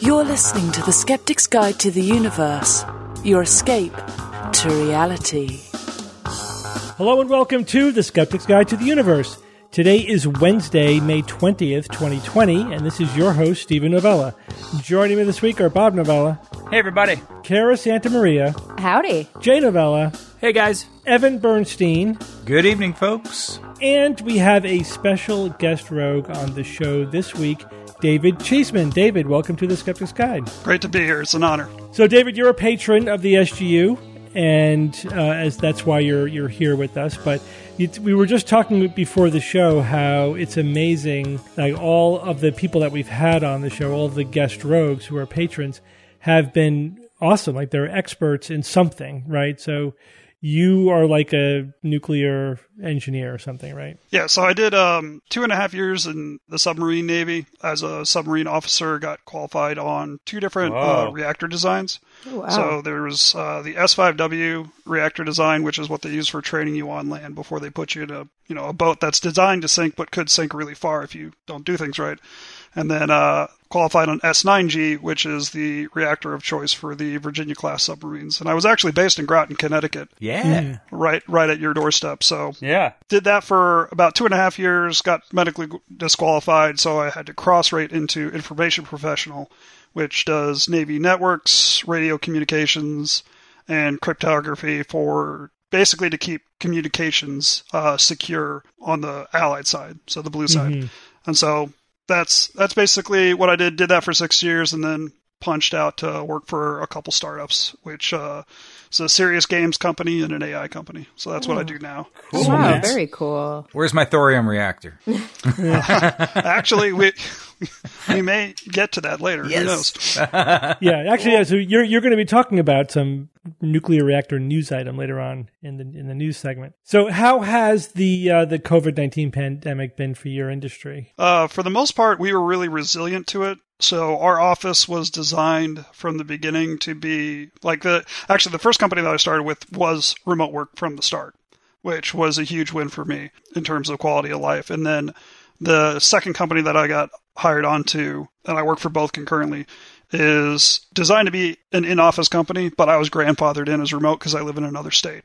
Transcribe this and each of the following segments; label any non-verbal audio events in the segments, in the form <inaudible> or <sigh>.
You're listening to The Skeptic's Guide to the Universe, your escape to reality. Hello and welcome to The Skeptic's Guide to the Universe. Today is Wednesday, May 20th, 2020, and this is your host, Steven Novella. Joining me this week are Bob Novella, Hey, everybody. Cara Santa Maria, Howdy. Jay Novella, Hey, guys. Evan Bernstein, Good evening, folks. and we have a special guest rogue on the show this week, David Cheeseman. David, welcome to The Skeptic's Guide. Great to be here. It's an honor. So, David, you're a patron of the SGU, and uh, as that's why you're you're here with us. But you, we were just talking before the show how it's amazing, like all of the people that we've had on the show, all the guest rogues who are patrons, have been awesome. Like they're experts in something, right? So. You are like a nuclear engineer or something, right? Yeah, so I did um, two and a half years in the submarine navy as a submarine officer. Got qualified on two different uh, reactor designs. Oh, wow. So there was uh, the S5W reactor design, which is what they use for training you on land before they put you in a you know a boat that's designed to sink but could sink really far if you don't do things right. And then uh, qualified on S9G, which is the reactor of choice for the Virginia class submarines. And I was actually based in Groton, Connecticut, Yeah. right right at your doorstep. So Yeah. did that for about two and a half years, got medically disqualified, so I had to cross rate into information professional, which does Navy networks, radio communications, and cryptography for basically to keep communications uh, secure on the Allied side, so the blue side. And so that's that's basically what I did. Did that for six years, and then punched out to work for a couple startups, which uh, is a serious games company and an AI company. So that's what I do now. wow, very cool. Where's my thorium reactor? <laughs> <laughs> Actually, we <laughs> we may get to that later. Who knows? <laughs> Yeah, actually, yeah. So you're you're going to be talking about some nuclear reactor news item later on in the in the news segment. So how has the uh, the COVID nineteen pandemic been for your industry? Uh, for the most part, we were really resilient to it. So our office was designed from the beginning to be like the actually the first company that I started with was remote work from the start, which was a huge win for me in terms of quality of life. And then the second company that I got hired onto, and I work for both concurrently, is designed to be an in-office company, but I was grandfathered in as remote because I live in another state.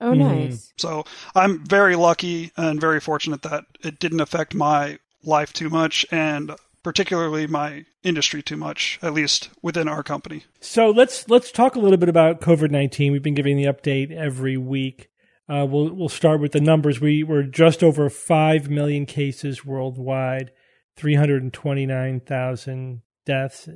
Oh, mm-hmm. nice. So I'm very lucky and very fortunate that it didn't affect my life too much and particularly my industry too much, at least within our company. So let's let's talk a little bit about COVID nineteen. We've been giving the update every week. Uh, we'll we'll start with the numbers. We were just over five million cases worldwide, three hundred and twenty nine thousand deaths.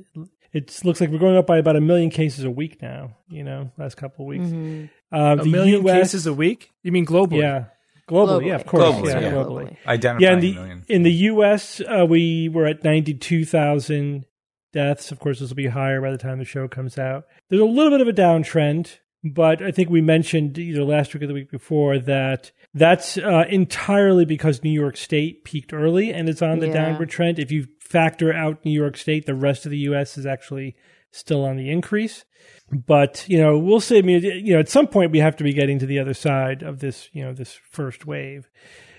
It looks like we're going up by about a million cases a week now. You know, last couple of weeks. Mm-hmm. Uh, A million US, cases a week? You mean globally? Yeah, globally, yeah, of course, Globally, yeah, yeah. globally. Identifying Yeah, in the million. in the U.S., uh, we were at ninety two thousand deaths. Of course, this will be higher by the time the show comes out. There's a little bit of a downtrend, but I think we mentioned either last week or the week before that that's uh, entirely because New York State peaked early and it's on the Yeah. downward trend. If you factor out New York State, the rest of the U.S. is actually still on the increase. But you know, we'll see. I mean, you know, at some point we have to be getting to the other side of this, you know, this first wave.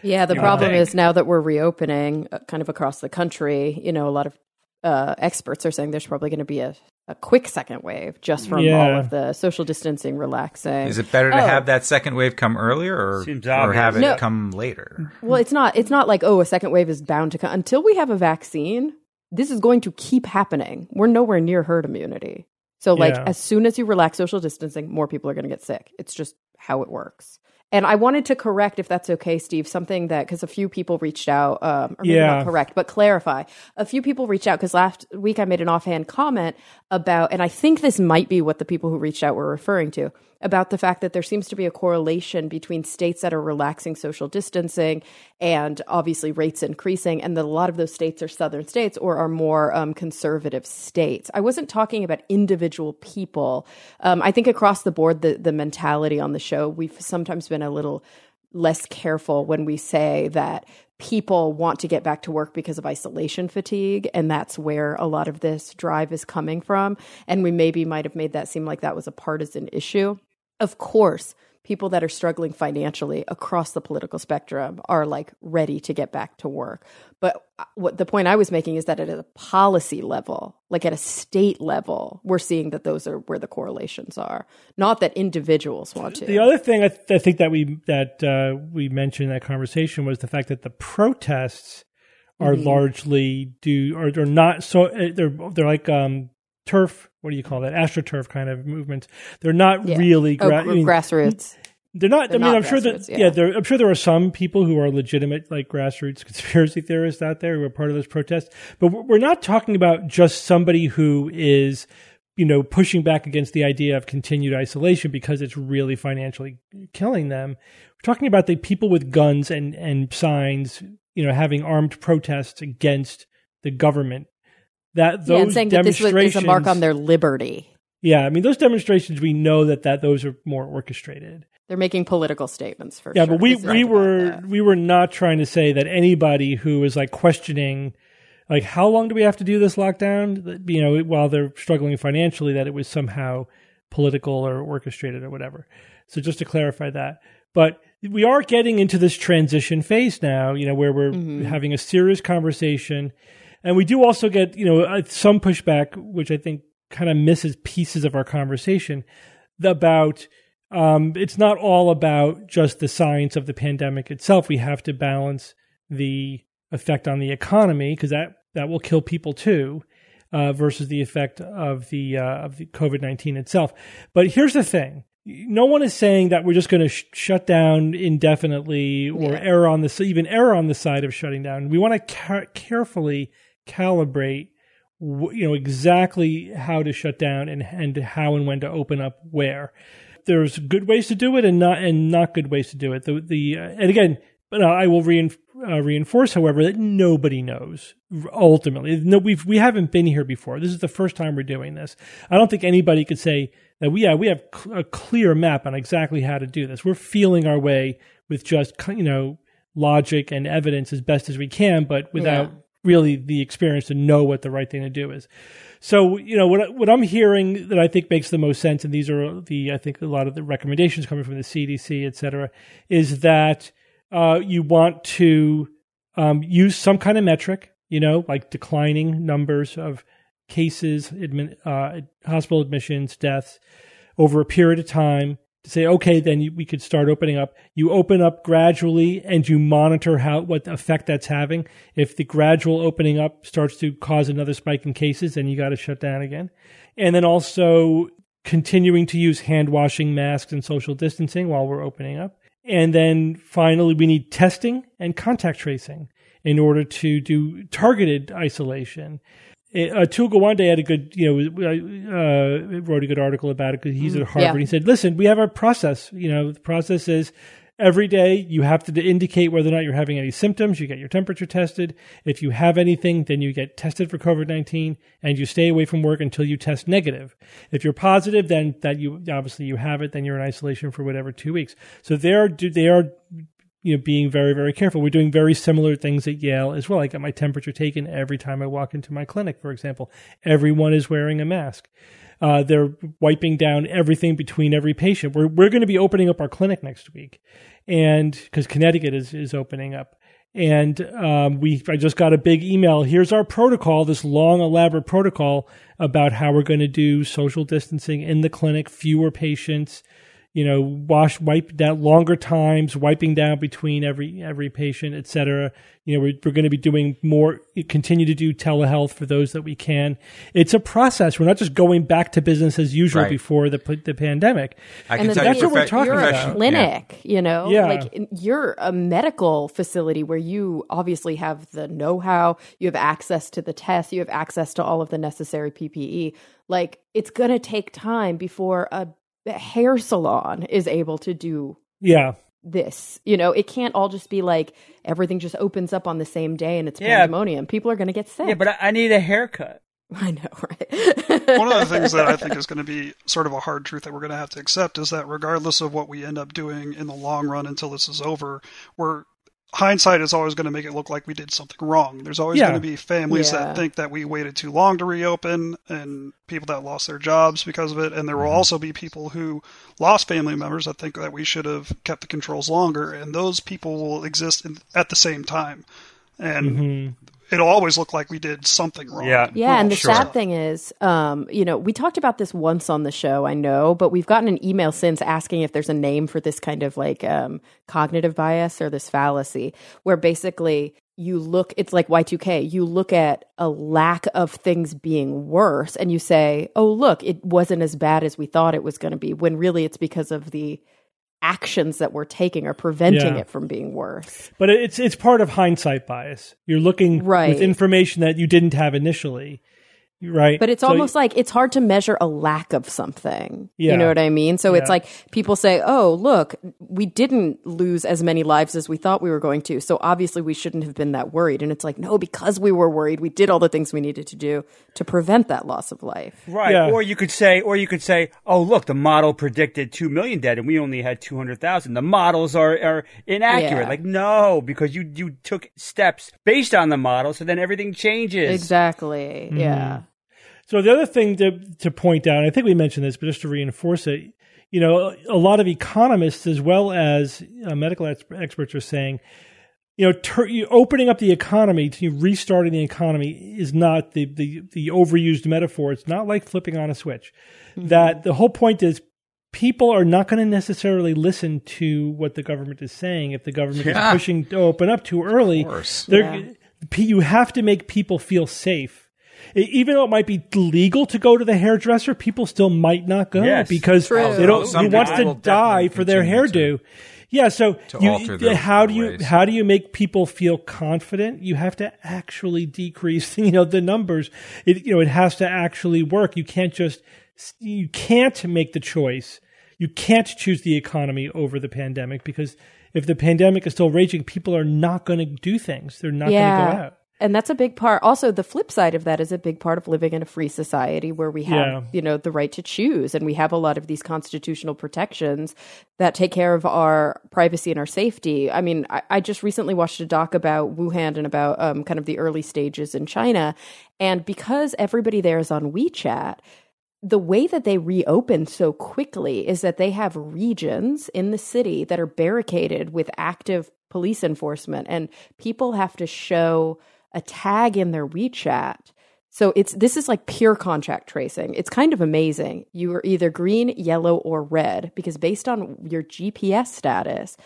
Yeah, the problem is now that we're reopening uh, kind of across the country, you know, a lot of uh, experts are saying there's probably going to be a, a quick second wave just from all of the social distancing, relaxing. Is it better to Oh. have that second wave come earlier or, or have it. No. come later? Well, it's not. It's not like oh, a second wave is bound to come until we have a vaccine. This is going to keep happening. We're nowhere near herd immunity. So, like, Yeah. as soon as you relax social distancing, more people are going to get sick. It's just how it works. And I wanted to correct, if that's okay, Steve, something that because a few people reached out, um, or maybe Yeah. not correct, but clarify. A few people reached out because last week I made an offhand comment about, and I think this might be what the people who reached out were referring to, about the fact that there seems to be a correlation between states that are relaxing social distancing and obviously rates increasing, and that a lot of those states are southern states or are more um, conservative states. I wasn't talking about individual people. Um, I think across the board, the the mentality on the show, we've sometimes been a little less careful when we say that people want to get back to work because of isolation fatigue and that's where a lot of this drive is coming from and we maybe might have made that seem like that was a partisan issue of course people that are struggling financially across the political spectrum are like ready to get back to work. But uh, what the point I was making is that at a policy level, like at a state level, we're seeing that those are where the correlations are, not that individuals want to. The other thing I, th- I think that we that uh, we mentioned in that conversation was the fact that the protests are mm-hmm. largely do or they're not so uh, they're they're like um turf what do you call that? Astroturf kind of movements they're not yeah. really oh, gra- oh, I mean, grassroots. they're not they're i mean i'm sure that yeah, yeah. i'm sure there are some people who are legitimate like grassroots <laughs> conspiracy theorists out there who are part of those protests but we're not talking about just somebody who is you know pushing back against the idea of continued isolation because it's really financially killing them. We're talking about the people with guns and and signs you know having armed protests against the government that those yeah, and saying that this is a mark on their liberty. Yeah, I mean those demonstrations we know that that those are more orchestrated. They're making political statements for sure. yeah, sure. but we we were we were not trying to say that anybody who is like questioning like how long do we have to do this lockdown you know while they're struggling financially that it was somehow political or orchestrated or whatever. So just to clarify that. But we are getting into this transition phase now, you know, where we're mm-hmm. having a serious conversation and we do also get, you know, uh, some pushback, which I think kind of misses pieces of our conversation about um, it's not all about just the science of the pandemic itself. We have to balance the effect on the economy because that, that will kill people too. Uh, versus the effect of the uh, of the COVID nineteen itself. But here's the thing: no one is saying that we're just going to sh- shut down indefinitely or yeah. err on the even err on the side of shutting down. We want to ca- carefully calibrate you know exactly how to shut down and and how and when to open up where. There's good ways to do it and not and not good ways to do it. The the uh, and again but I will rein, uh, reinforce however that nobody knows ultimately. No we've we haven't been here before. This is the first time we're doing this. I don't think anybody could say that we yeah we have a clear map on exactly how to do this. We're feeling our way with just you know logic and evidence as best as we can but without yeah really the experience to know what the right thing to do is. So, you know, what what I'm hearing that I think makes the most sense, and these are the I think a lot of the recommendations coming from the CDC, et cetera, is that uh, you want to um, use some kind of metric, you know, like declining numbers of cases, uh, hospital admissions, deaths over a period of time to say, okay, then you, we could start opening up. You open up gradually and you monitor how what effect that's having. If the gradual opening up starts to cause another spike in cases, then you got to shut down again. And then also continuing to use hand washing, masks, and social distancing while we're opening up. And then finally, we need testing and contact tracing in order to do targeted isolation uh, Atul Gawande had a good, you know, uh, wrote a good article about it because he's at Harvard. Yeah. He said, "Listen, we have our process. You know, the process is every day you have to indicate whether or not you're having any symptoms. You get your temperature tested. If you have anything, then you get tested for COVID nineteen, and you stay away from work until you test negative. If you're positive, then that you obviously you have it. Then you're in isolation for whatever two weeks. So they are they are you know, being very, very careful. We're doing very similar things at Yale as well. I get my temperature taken every time I walk into my clinic, for example. Everyone is wearing a mask. Uh, they're wiping down everything between every patient. We're we're going to be opening up our clinic next week, and because Connecticut is is opening up, and um, we I just got a big email. Here's our protocol, this long elaborate protocol about how we're going to do social distancing in the clinic, fewer patients, you know, wash, wipe down longer times, wiping down between every every patient, et cetera. You know, we're, we're going to be doing more, continue to do telehealth for those that we can. It's a process. We're not just going back to business as usual right. before the the pandemic. I can and tell that's you, what we're talking you're about. a clinic, yeah. you know, yeah. like you're a medical facility where you obviously have the know-how, you have access to the tests, you have access to all of the necessary PPE. Like it's going to take time before a hair salon is able to do yeah. this. You know it can't all just be like everything just opens up on the same day and it's yeah. pandemonium. People are going to get sick. Yeah but i need a haircut. <laughs> I know right? One of the things that i think is <laughs> going to be sort of a hard truth that we're going to have to accept is that regardless of what we end up doing in the long run until this is over we're hindsight is always going to make it look like we did something wrong. There's always Yeah. going to be families Yeah. that think that we waited too long to reopen and people that lost their jobs because of it. And there Mm-hmm. will also be people who lost family members that think that we should have kept the controls longer. And those people will exist in, at the same time. And Mm-hmm. It'll always look like we did something wrong. Yeah. Yeah, and the Sure. sad thing is, um, you know, we talked about this once on the show, I know, but we've gotten an email since asking if there's a name for this kind of like um, cognitive bias or this fallacy, where basically you look, it's like Y2K, you look at a lack of things being worse and you say, oh, look, it wasn't as bad as we thought it was going to be, when really it's because of the actions that we're taking are preventing Yeah. it from being worse. But it's it's part of hindsight bias. You're looking Right. with information that you didn't have initially, right? But it's So- almost like it's hard to measure a lack of something. Yeah. You know what I mean? So it's like people say, oh, look, we didn't lose as many lives as we thought we were going to. So obviously we shouldn't have been that worried. And it's like, no, because we were worried, we did all the things we needed to do to prevent that loss of life. Right. Yeah. Or you could say, or you could say, oh, look, the model predicted 2 million dead and we only had 200,000. The models are, are inaccurate. Yeah. Like, no, because you, you took steps based on the model. So then everything changes. Exactly. Mm-hmm. Yeah. So the other thing to to point out, and I think we mentioned this, but just to reinforce it, you know, a lot of economists as well as uh, medical ex- experts are saying, you know, you opening up the economy to restarting the economy is not the the the overused metaphor. It's not like flipping on a switch. That the whole point is people are not going to necessarily listen to what the government is saying if the government Yeah. is pushing to open up too early. course. Yeah. You have to make people feel safe. E- Even though it might be legal to go to the hairdresser, people still might not go Yes. because True. they don't. Some Who wants to die for their continue hairdo? Yeah, so to you, alter their how do you ways. how do you make people feel confident? You have to actually decrease, <laughs> you know, the numbers. It you know it has to actually work. You can't just you can't make the choice. You can't choose the economy over the pandemic because if the pandemic is still raging, people are not going to do things. They're not going to go out. And that's a big part. Also, the flip side of that is a big part of living in a free society where we have, Yeah. you know, the right to choose and we have a lot of these constitutional protections that take care of our privacy and our safety. I mean, I, I just recently watched a doc about Wuhan and about um, kind of the early stages in China. And because everybody there is on WeChat, the way that they reopened so quickly is that they have regions in the city that are barricaded with active police enforcement and people have to show a tag in their WeChat. So it's this is like pure contact tracing. It's kind of amazing. You are either green, yellow, or red because based on your GPS status,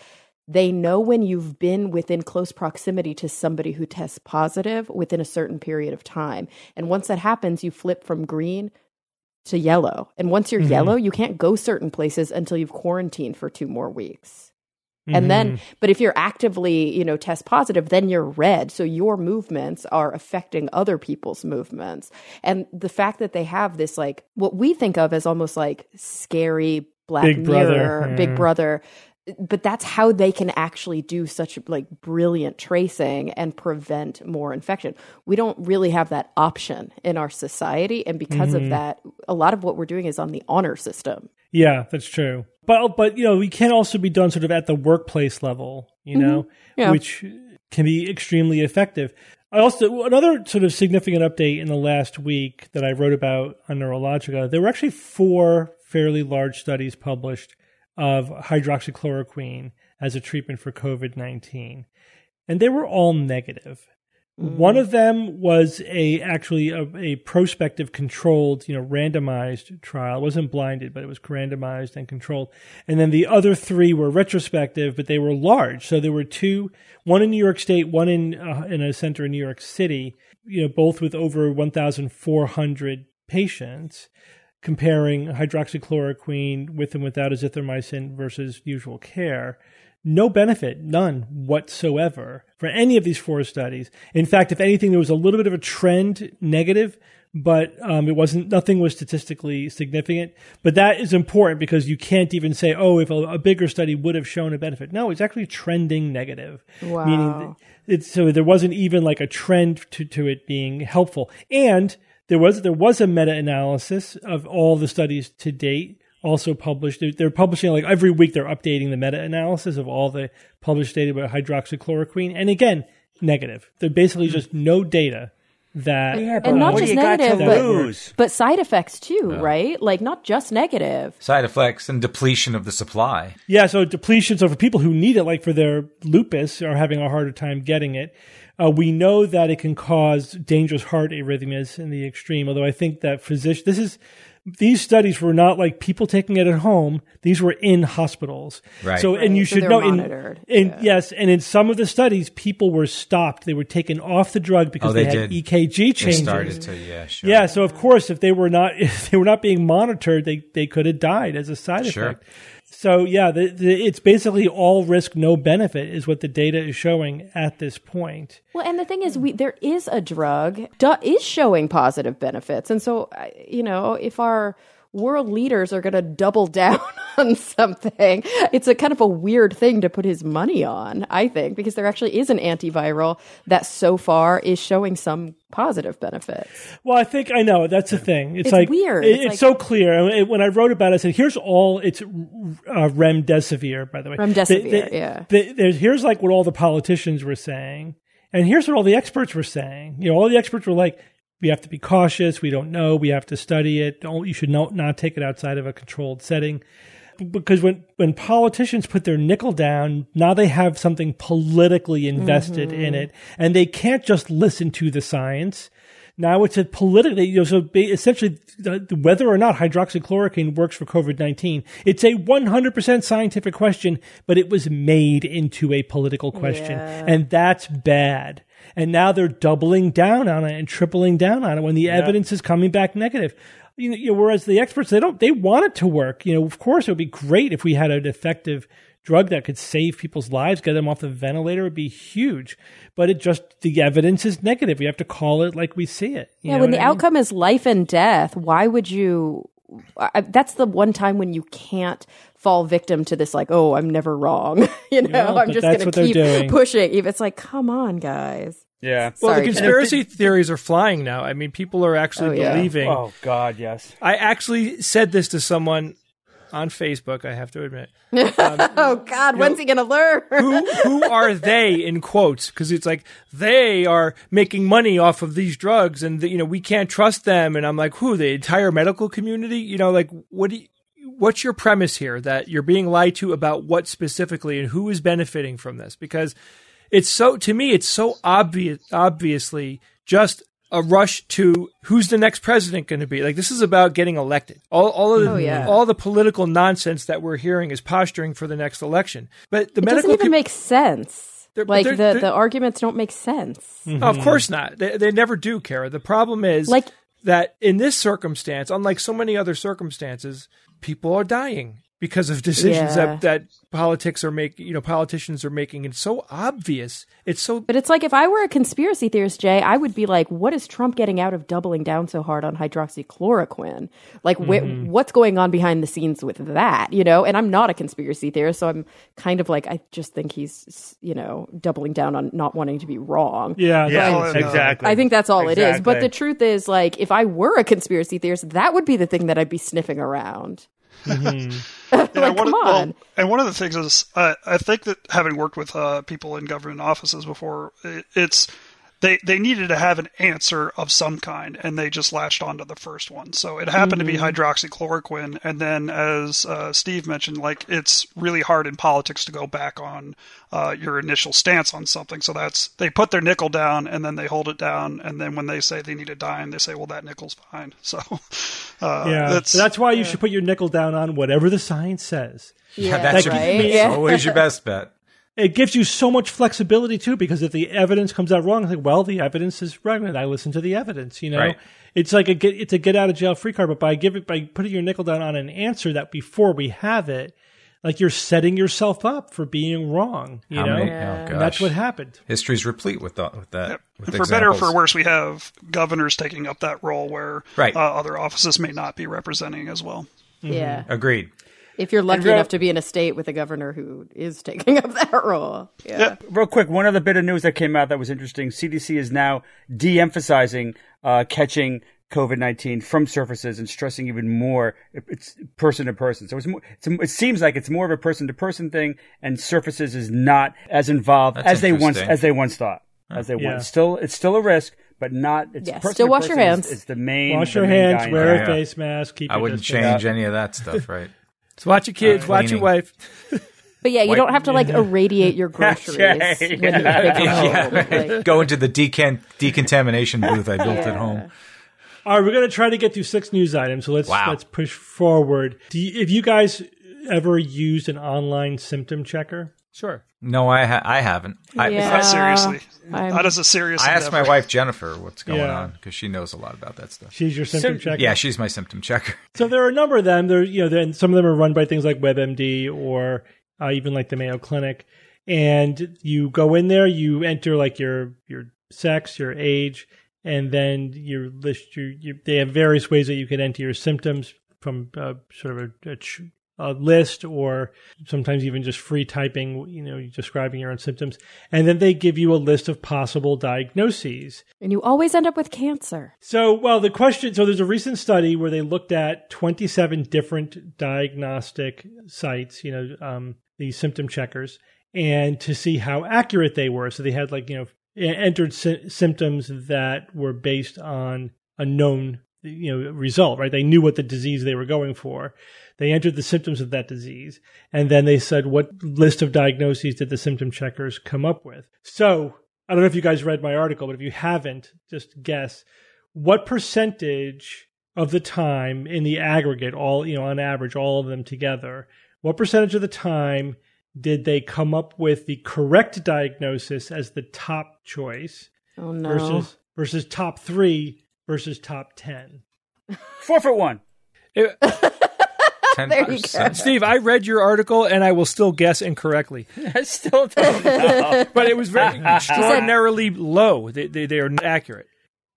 they know when you've been within close proximity to somebody who tests positive within a certain period of time. And once that happens, you flip from green to yellow. And once you're mm-hmm. yellow, you can't go certain places until you've quarantined for two more weeks. And then, but if you're actively, you know, test positive, then you're red. So your movements are affecting other people's movements. And the fact that they have this, like, what we think of as almost like scary black Big brother, mirror, yeah. big brother, but that's how they can actually do such like brilliant tracing and prevent more infection. We don't really have that option in our society. And because Mm-hmm. of that, a lot of what we're doing is on the honor system. Yeah, that's true. But but you know, we can also be done sort of at the workplace level, you know, Mm-hmm. Yeah. which can be extremely effective. I also another sort of significant update in the last week that I wrote about on Neurologica. There were actually four fairly large studies published of hydroxychloroquine as a treatment for COVID nineteen, and they were all negative. One of them was a actually a, a prospective controlled, you know, randomized trial. It wasn't blinded, but it was randomized and controlled. And then the other three were retrospective, but they were large. So there were two, one in New York State, one in uh, in a center in New York City. You know, both with over 1,400 patients, comparing hydroxychloroquine with and without azithromycin versus usual care no benefit, none whatsoever for any of these four studies. In fact, if anything, there was a little bit of a trend negative, but um, it wasn't, nothing was statistically significant. But that is important because you can't even say, oh, if a, a bigger study would have shown a benefit. No, it's actually trending negative. Wow. Meaning it's, so there wasn't even like a trend to, to it being helpful. And there was, there was a meta analysis of all the studies to date also published. They're, they're publishing like every week. They're updating the meta analysis of all the published data about hydroxychloroquine, and again, negative. They're basically just no data that Yeah, but and not just you got to negative, but, but side effects too, right? Like not just negative. Side effects and depletion of the supply. Yeah, so depletion. So for people who need it, like for their lupus, are having a harder time getting it. Uh, we know that it can cause dangerous heart arrhythmias in the extreme. Although I think that physician, this is these studies were not like people taking it at home. These were in hospitals. Right. So and you so should they're know in, monitored. in yes, and in some of the studies, people were stopped. They were taken off the drug because Oh, they had did. EKG They changes. started to, yeah, sure. Yeah, so of course, if they were not <laughs> if they were not being monitored, they they could have died as a side Sure. effect. So yeah, the, the, it's basically all risk, no benefit, is what the data is showing at this point. Well, and the thing is, we there is a drug du- is showing positive benefits, and so you know if our world leaders are going to double down <laughs> on something, it's a kind of a weird thing to put his money on. I think because there actually is an antiviral that so far is showing some positive benefits. Well, I think I know that's the thing. It's, It's like weird. it- It's it's like- so clear. When I wrote about it, I said, "Here's all." It's uh, remdesivir, by the way. Remdesivir, The- the- yeah. the- there's, here's like what all the politicians were saying, and here's what all the experts were saying. You know, all the experts were like, "We have to be cautious. We don't know. We have to study it. Don't you should not not take it outside of a controlled setting." because when when politicians put their nickel down, now they have something politically invested in mm-hmm. it, and they can't just listen to the science. Now it's a politically, you know, so essentially, the, the- whether or not hydroxychloroquine works for COVID nineteen, it's a one hundred percent scientific question, but it was made into a political question, Yeah. and that's bad. And now they're doubling down on it and tripling down on it when the evidence is coming back negative. You know, you know, whereas the experts they don't they want it to work. You know, of course it would be great if we had an effective drug that could save people's lives, get them off the ventilator It would be huge. But it just the evidence is negative. We have to call it like we see it. You Yeah, know when the I mean? outcome is life and death, why would you? I, that's the one time when you can't fall victim to this, like, oh, I'm never wrong. <laughs> you know, Yeah, I'm just going to keep pushing. If it's like, come on, guys. Yeah. Well, Sorry, the Jen. conspiracy theories are flying now. I mean, people are actually Oh, yeah. believing. Oh God, yes. I actually said this to someone on Facebook. I have to admit, um, <laughs> Oh God, when's he going to learn? who who are they in quotes? Because it's like they are making money off of these drugs, and you know we can't trust them. And I'm like, who? The entire medical community? You know, like what do you, What's your premise here that you're being lied to about what specifically and who is benefiting from this? Because it's so to me, it's so obvious, obviously just a rush to who's the next president going to be. Like this is about getting elected. All, all of the, Oh, yeah. all the political nonsense that we're hearing is posturing for the next election. But the It doesn't even com- make sense. They're- like they're- the, they're- the arguments don't make sense. Oh, Of mm-hmm. course not. They, they never do, Cara. The problem is Like- that in this circumstance, unlike so many other circumstances, people are dying because of decisions Yeah. that, that politics are making, you know, politicians are making. It's so obvious. It's so But it's like if I were a conspiracy theorist, Jay, I would be like, what is Trump getting out of doubling down so hard on hydroxychloroquine? Like, wh- Mm-hmm. what's going on behind the scenes with that? You know, and I'm not a conspiracy theorist, so I'm kind of like, I just think he's, you know, doubling down on not wanting to be wrong. Yeah, Yeah, Well, exactly. I think that's all it is. But the truth is, like, if I were a conspiracy theorist, that would be the thing that I'd be sniffing around. <laughs> Yeah, Like, one, come well, on. and one of the things is, uh, I think that having worked with uh, people in government offices before, it, it's they they needed to have an answer of some kind, and they just latched onto the first one. So it happened to be hydroxychloroquine, and then as uh, Steve mentioned, like it's really hard in politics to go back on uh, your initial stance on something. So that's they put their nickel down, and then they hold it down, and then when they say they need a dime, they say, well, that nickel's fine. <laughs> So uh, yeah. that's that's why you should put your nickel down on whatever the science says. Yeah, that's your, right? it's Yeah. always your best bet. It gives you so much flexibility too because if the evidence comes out wrong it's like well the evidence is right and i listen to the evidence you know Right. it's like a get it's a get out of jail free card but by giving by putting your nickel down on an answer that before we have it like you're setting yourself up for being wrong you How know many- oh, and that's what happened History's replete with, that. with that. With for better or for worse, we have governors taking up that role where Right. uh, other offices may not be representing as well. Yeah. Agreed. If you're lucky real- enough to be in a state with a governor who is taking up that role. Yeah. Real quick, one other bit of news that came out that was interesting. CDC is now de-emphasizing uh, catching COVID nineteen from surfaces and stressing even more. It's person to person, so it's more. It's, it seems like it's more of a person to person thing, and surfaces is not as involved That's as they once as they once thought. As they Yeah. once, still it's still a risk, but not. It's Yeah, still wash your hands. Is, is the main. Wash the your main hands, guy. wear a face mask, keep. I wouldn't distance. change any of that stuff, right? So watch your kids, watch your wife. <laughs> But yeah, you White- don't have to like <laughs> irradiate your groceries right. when you <laughs> they come home. Like, Go into the decant- decontamination booth I built at home. All right, we're going to try to get through six news items. So let's Wow. let's push forward. Do you, have you guys ever used an online symptom checker? Sure. No, I ha- I haven't. I, Yeah. Not seriously. I'm- That is a serious. I asked my wife Jennifer what's going Yeah. on because she knows a lot about that stuff. She's your symptom So- checker. Yeah, she's my symptom checker. <laughs> So there are a number of them. There, you know, then some of them are run by things like WebMD or uh, even like the Mayo Clinic. And you go in there, you enter like your your sex, your age, and then you list your. your they have various ways that you can enter your symptoms from uh, sort of a, a, ch- a list, or sometimes even just free typing. You know, describing your own symptoms, and then they give you a list of possible diagnoses. and you always end up with cancer. So, well, the question so there's a recent study where they looked at 27 different diagnostic sites, you know, um, these symptom checkers, and to see how accurate they were. So they had like, you know, entered sy- symptoms that were based on a known, you know, result, right? They knew what the disease they were going for. They entered the symptoms of that disease, and then they said, what list of diagnoses did the symptom checkers come up with? So I don't know if you guys read my article, but if you haven't, just guess what percentage of the time in the aggregate, all you know, on average, all of them together, what percentage of the time did they come up with the correct diagnosis as the top choice Oh no. versus versus top three versus top ten? Four for one. <laughs> It- Ten There you go. percent. Steve, I read your article and I will still guess incorrectly, <laughs> I still don't know. <laughs> but it was very <laughs> extraordinarily low. They, they, they are not accurate.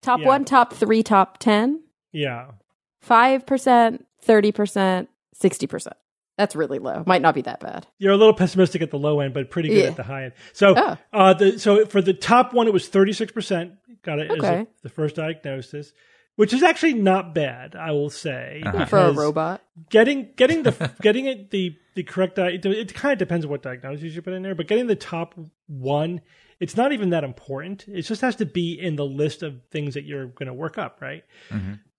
top Yeah. one, top three, top ten. Yeah. Five percent, thirty percent, sixty percent. That's really low. Might not be that bad. You're a little pessimistic at the low end, but pretty good Yeah. at the high end. So, Oh. uh, the so for the top one, it was 36 percent got it as Okay. a, the first diagnosis, which is actually not bad, I will say. Uh-huh. For a robot. getting getting the <laughs> getting it the the correct it, it kind of depends on what diagnosis you put in there, but getting the top one, it's not even that important. It just has to be in the list of things that you're going to work up, right?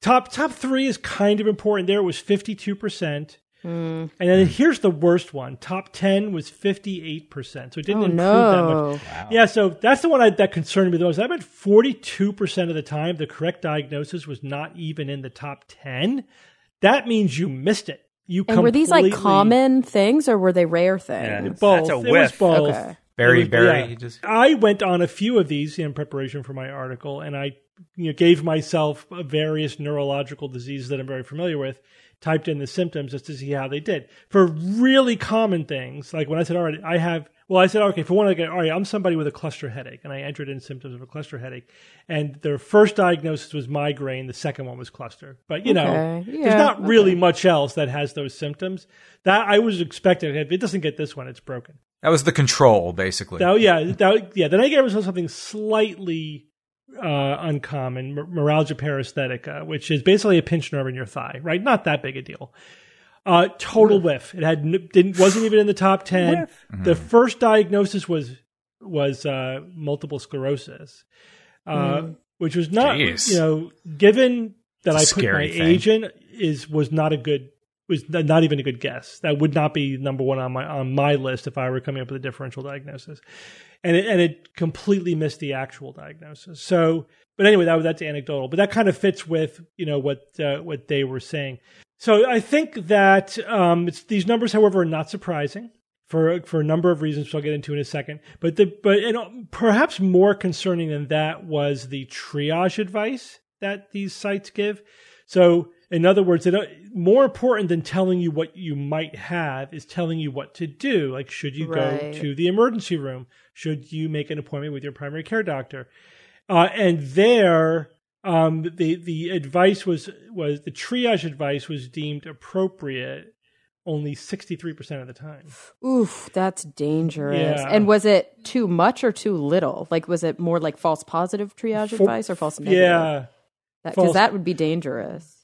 Top top three is kind of important. There it was 52 percent. Hmm. And then here's the worst one. Top 10 was 58%. So it didn't Oh improve that no. much. Yeah, so that's the one I, that concerned me the most. I bet 42% of the time the correct diagnosis was not even in the top 10. That means you missed it. You And were these like common things or were they rare Yeah. things? Both. That's a It was both. Okay. Barry, It was- Barry. yeah. just- I went on a few of these in preparation for my article, and I you know, gave myself various neurological diseases that I'm very familiar with, typed in the symptoms just to see how they did. For really common things, like when I said, all right, I have, well, I said, okay, for one, I get, all right, I'm somebody with a cluster headache, and I entered in symptoms of a cluster headache. And their first diagnosis was migraine, the second one was cluster. But, you know, Okay. there's Yeah, not really okay. much else that has those symptoms. That I was expecting, if it doesn't get this one, it's broken. That was the control, basically. That, yeah, that, yeah. Then I gave myself something slightly uh, uncommon, m- meralgia paresthetica, which is basically a pinched nerve in your thigh. Right, not that big a deal. Uh, total whiff. It had didn't wasn't even in the top 10 The first diagnosis was was uh, multiple sclerosis, uh, which was not Jeez. you know given that It's I a put my scary thing. age in is was not a good was not even a good guess. That would not be number one on my on my list if I were coming up with a differential diagnosis, and it, and it completely missed the actual diagnosis. So, but anyway, that that's anecdotal, but that kind of fits with you know what uh, what they were saying. So I think that um, these numbers, however, are not surprising for for a number of reasons, which I'll get into in a second. But the but know, perhaps more concerning than that was the triage advice that these sites give. So, in other words, it, more important than telling you what you might have is telling you what to do. Like, should you go to the emergency room? Should you make an appointment with your primary care doctor? Uh, and there, um, the the advice was was the triage advice was deemed appropriate only sixty three percent of the time. Oof, that's dangerous. Yeah. And was it too much or too little? Like, was it more like false positive triage For- advice or false negative? Yeah. because false- that would be dangerous.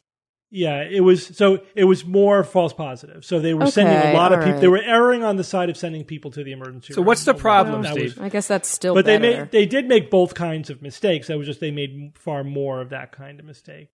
Yeah, it was so it was more false positive. So they were sending a lot of people. right. They were erring on the side of sending people to the emergency room. So room. what's the problem, That Steve? was- I guess that's still but they made they did make both kinds of mistakes. That was just they made far more of that kind of mistake.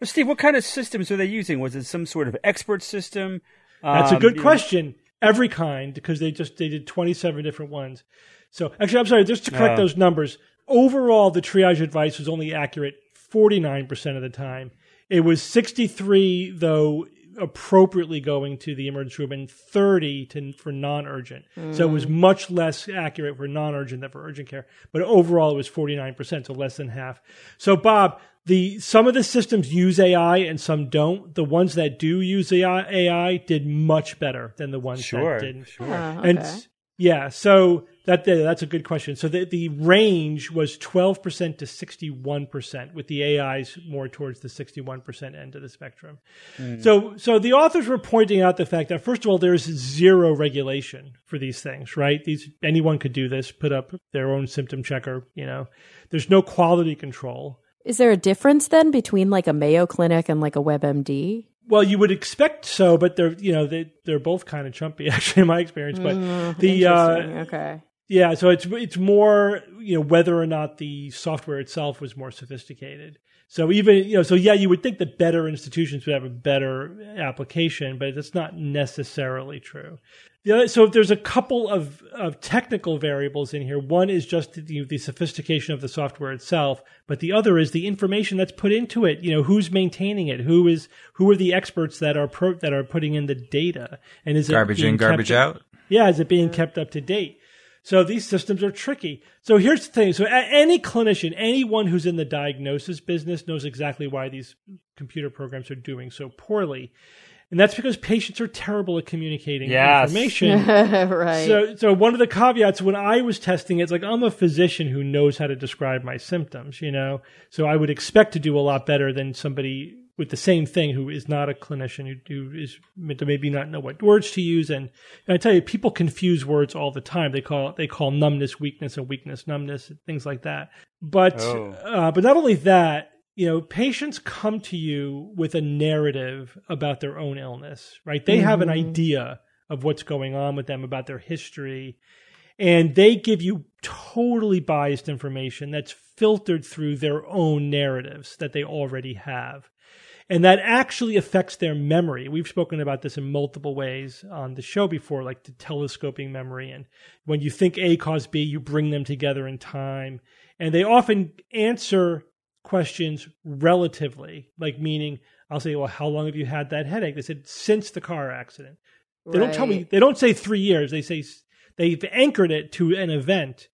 Well, Steve, what kind of systems are they using? Was it some sort of expert system? That's a Um, good you know- question. Every kind, because they just they did twenty seven different ones. So actually, I'm sorry, just to correct Uh. those numbers. Overall, the triage advice was only accurate forty nine percent of the time. It was sixty three though appropriately going to the emergency room and 30 to, for non-urgent. So it was mm. much less accurate for non-urgent than for urgent care. But overall it was 49%, so less than half. So Bob, the some of the systems use AI and some don't. The ones that do use AI, AI did much better than the ones Sure, that didn't. sure. Uh, and okay. s- yeah, so that that's a good question. So the the range was 12% to 61% with the AIs more towards the 61% end of the spectrum. Mm. So so the authors were pointing out the fact that first of all there's zero regulation for these things, right? These anyone could do this, put up their own symptom checker, you know. There's no quality control. Is there a difference then between like a Mayo Clinic and like a WebMD? Well, you would expect so, but they're you know they they're both kind of chumpy <laughs> actually in my experience. But the uh, okay. Yeah, so it's it's more you know whether or not the software itself was more sophisticated. So even you know so yeah, you would think that better institutions would have a better application, but that's not necessarily true. The other, so there's a couple of, of technical variables in here. One is just the, the sophistication of the software itself, but the other is the information that's put into it. You know, who's maintaining it? Who is who are the experts that are pro, that are putting in the data? And is it Garbage being in, garbage kept- out. yeah, is it being kept up to date? So these systems are tricky. So here's the thing. So any clinician, anyone who's in the diagnosis business knows exactly why these computer programs are doing so poorly. And that's because patients are terrible at communicating Yes. information. <laughs> right. So, so one of the caveats when I was testing, it's like I'm a physician who knows how to describe my symptoms, you know. So I would expect to do a lot better than somebody with the same thing who is not a clinician who, who is meant to maybe not know what words to use. And, and I tell you, people confuse words all the time. They call they call numbness weakness and weakness numbness and things like that. But Oh. uh, but not only that, you know, patients come to you with a narrative about their own illness, right? They have an mm-hmm. idea of what's going on with them, about their history, and they give you totally biased information that's filtered through their own narratives that they already have. And that actually affects their memory. We've spoken about this in multiple ways on the show before, like the telescoping memory. And when you think A caused B, you bring them together in time. And they often answer questions relatively, like meaning, I'll say, well, how long have you had that headache? They said, since the car accident. They don't tell me, they don't say three years. They say they've anchored it to an event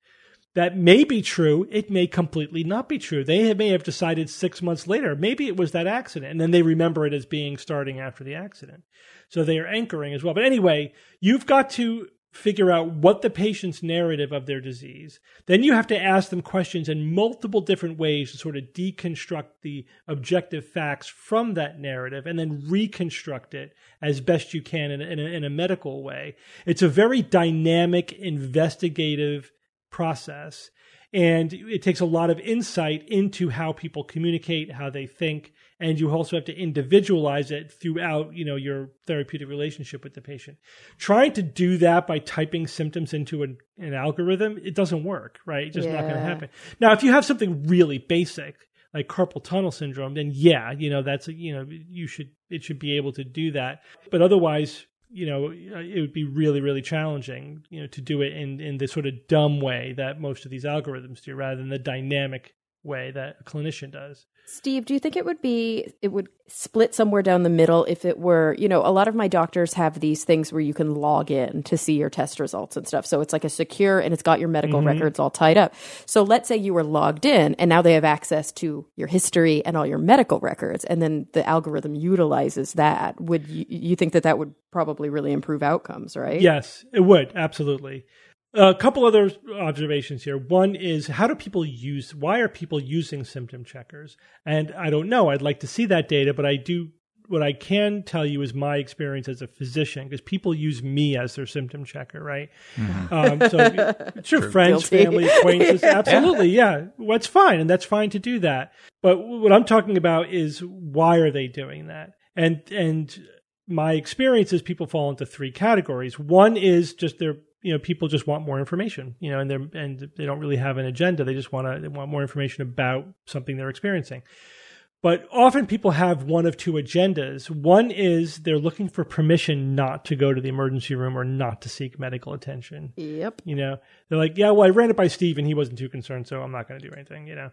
that may be true. It may completely not be true. They may have decided six months later, maybe it was that accident, and then they remember it as being starting after the accident. So they are anchoring as well. But anyway, you've got to figure out what the patient's narrative of their disease. Then you have to ask them questions in multiple different ways to sort of deconstruct the objective facts from that narrative and then reconstruct it as best you can in a, in a, in a medical way. It's a very dynamic, investigative process. And it takes a lot of insight into how people communicate, how they think, and you also have to individualize it throughout, you know, your therapeutic relationship with the patient. Trying to do that by typing symptoms into an, an algorithm, it doesn't work, right? It's just not going to happen. Now, if you have something really basic, like carpal tunnel syndrome, then yeah, you know, that's, you know, you should, it should be able to do that. But otherwise, you know, it would be really, really challenging, you know, to do it in, in the sort of dumb way that most of these algorithms do rather than the dynamic way that a clinician does. Steve, do you think it would be it would split somewhere down the middle if it were, you know, a lot of my doctors have these things where you can log in to see your test results and stuff. So it's like a secure and it's got your medical mm-hmm. records all tied up. So let's say you were logged in and now they have access to your history and all your medical records and then the algorithm utilizes that. Would you, you think that that would probably really improve outcomes, right? Yes, it would absolutely. A couple other observations here. One is how do people use? Why are people using symptom checkers? And I don't know. I'd like to see that data, but I do what I can tell you is my experience as a physician, because people use me as their symptom checker, right? Um, so <laughs> it's your friends, Guilty. family, acquaintances, <laughs> absolutely, yeah. Well, that's fine, and that's fine to do that. But what I'm talking about is why are they doing that? And and my experience is people fall into three categories. One is just they're you know people just want more information, you know, and they're and they don't really have an agenda. They just want to they want more information about something they're experiencing. But often people have one of two agendas. One is they're looking for permission not to go to the emergency room or not to seek medical attention. Yep. You know, they're like, yeah, well, I ran it by Steve and he wasn't too concerned, so I'm not going to do anything. You know,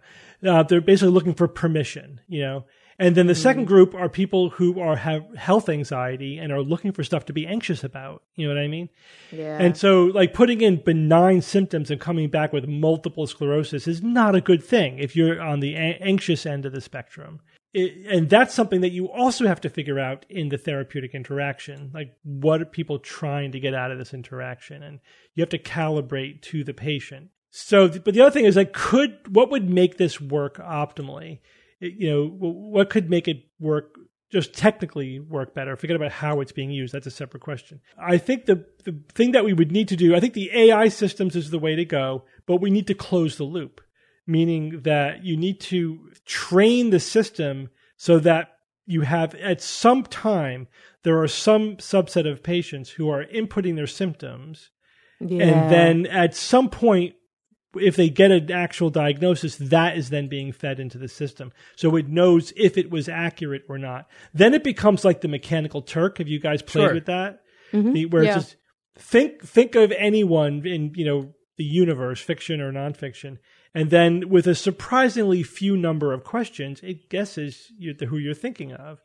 uh, they're basically looking for permission. You know, and then the hmm. second group are people who are have health anxiety and are looking for stuff to be anxious about. You know what I mean? Yeah. And so, like putting in benign symptoms and coming back with multiple sclerosis is not a good thing if you're on the a- anxious end of the spectrum. It, and that's something that you also have to figure out in the therapeutic interaction. Like, what are people trying to get out of this interaction? And you have to calibrate to the patient. So, but the other thing is, like, could what would make this work optimally? You know, what could make it work just technically work better. Forget about how it's being used. That's a separate question. I think the, the thing that we would need to do, I think the AI systems is the way to go, but we need to close the loop, meaning that you need to train the system so that you have at some time, there are some subset of patients who are inputting their symptoms. yeah. And then at some point, if they get an actual diagnosis, that is then being fed into the system. So it knows if it was accurate or not. Then it becomes like the mechanical Turk. Have you guys played Sure. with that? Mhm. The- where Yeah. it's just think think of anyone in you know the universe, fiction or nonfiction, and then with a surprisingly few number of questions, it guesses you, who you're thinking of.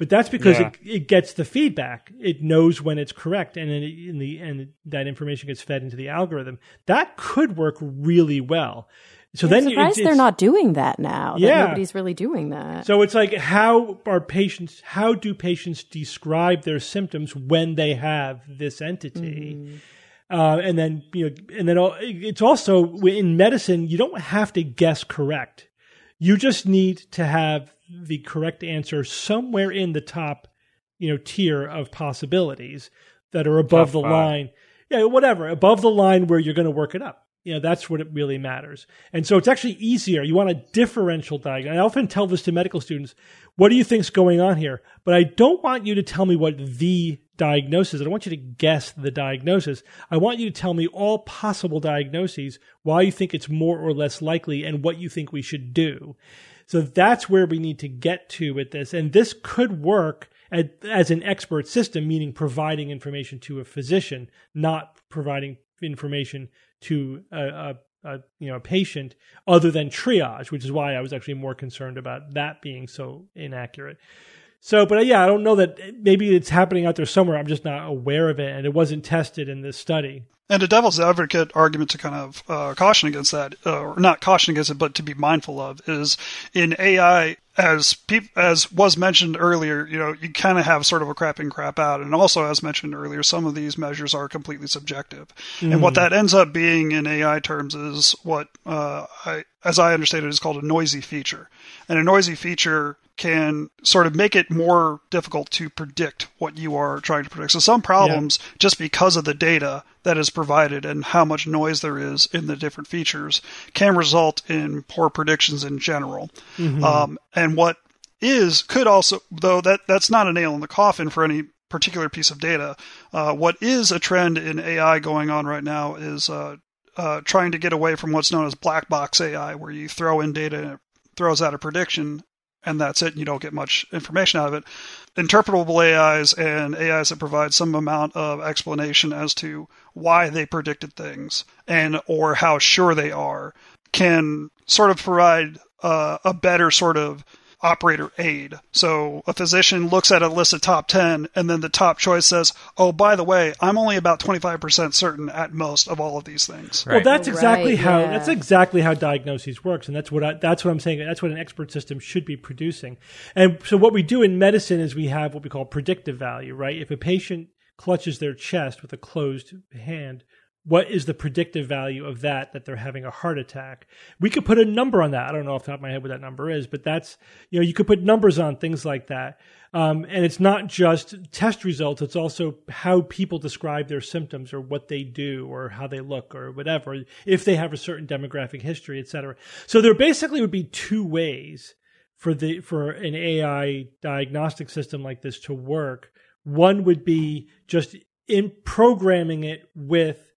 But that's because Yeah. it, it gets the feedback. It knows when it's correct, and then in the and that information gets fed into the algorithm. That could work really well. So I'm then surprised it's- they're it's- not doing that now. that Yeah. nobody's really doing that. So it's like how are patients? How do patients describe their symptoms when they have this entity? Uh, and then you know, and then al- it's also in medicine you don't have to guess correct. You just need to have the correct answer somewhere in the top, you know, tier of possibilities that are above Top the five. line. Yeah, whatever above the line where you're going to work it up. You know, that's what it really matters. And so it's actually easier. You want a differential diagnosis. I often tell this to medical students. What do you think's going on here? But I don't want you to tell me what the diagnosis. I don't want you to guess the diagnosis. I want you to tell me all possible diagnoses, why you think it's more or less likely, and what you think we should do. So that's where we need to get to with this. And this could work at, as an expert system, meaning providing information to a physician, not providing information to a, a, a you know a patient other than triage, which is why I was actually more concerned about that being so inaccurate. So, but uh, yeah, I don't know that maybe it's happening out there somewhere. I'm just not aware of it, and it wasn't tested in this study. And a devil's advocate argument to kind of uh, caution against that, uh, or not caution against it, but to be mindful of, is in AI, as peop- as was mentioned earlier, you know, you kind of have sort of a crap in, crap out, and also as mentioned earlier, some of these measures are completely subjective, and what that ends up being in AI terms is what uh, I, as I understand it, is called a noisy feature, and a noisy feature can sort of make it more difficult to predict what you are trying to predict. So some problems, just because of the data that is provided and how much noise there is in the different features, can result in poor predictions in general. Um, and what is could also, though that that's not a nail in the coffin for any particular piece of data. Uh, what is a trend in AI going on right now is uh, uh, trying to get away from what's known as black box AI, where you throw in data and it throws out a prediction and that's it, and you don't get much information out of it. Interpretable AIs and AIs that provide some amount of explanation as to why they predicted things and or how sure they are can sort of provide uh, a better sort of operator aid. So a physician looks at a list of top 10 and then the top choice says, "Oh, by the way, I'm only about 25% certain at most of all of these things." Well, that's Right, exactly how yeah. that's exactly how diagnoses works, and that's what I, that's what I'm saying. That's what an expert system should be producing. And so, what we do in medicine is we have what we call predictive value, right? If a patient clutches their chest with a closed hand, what is the predictive value of that that they're having a heart attack? We could put a number on that. I don't know off the top of my head what that number is but that's you know you could put numbers on things like that. Um, and it's not just test results it's also how people describe their symptoms or what they do or how they look or whatever if they have a certain demographic history et cetera. So there basically would be two ways for the for an ai diagnostic system like this to work. One would be just in programming it with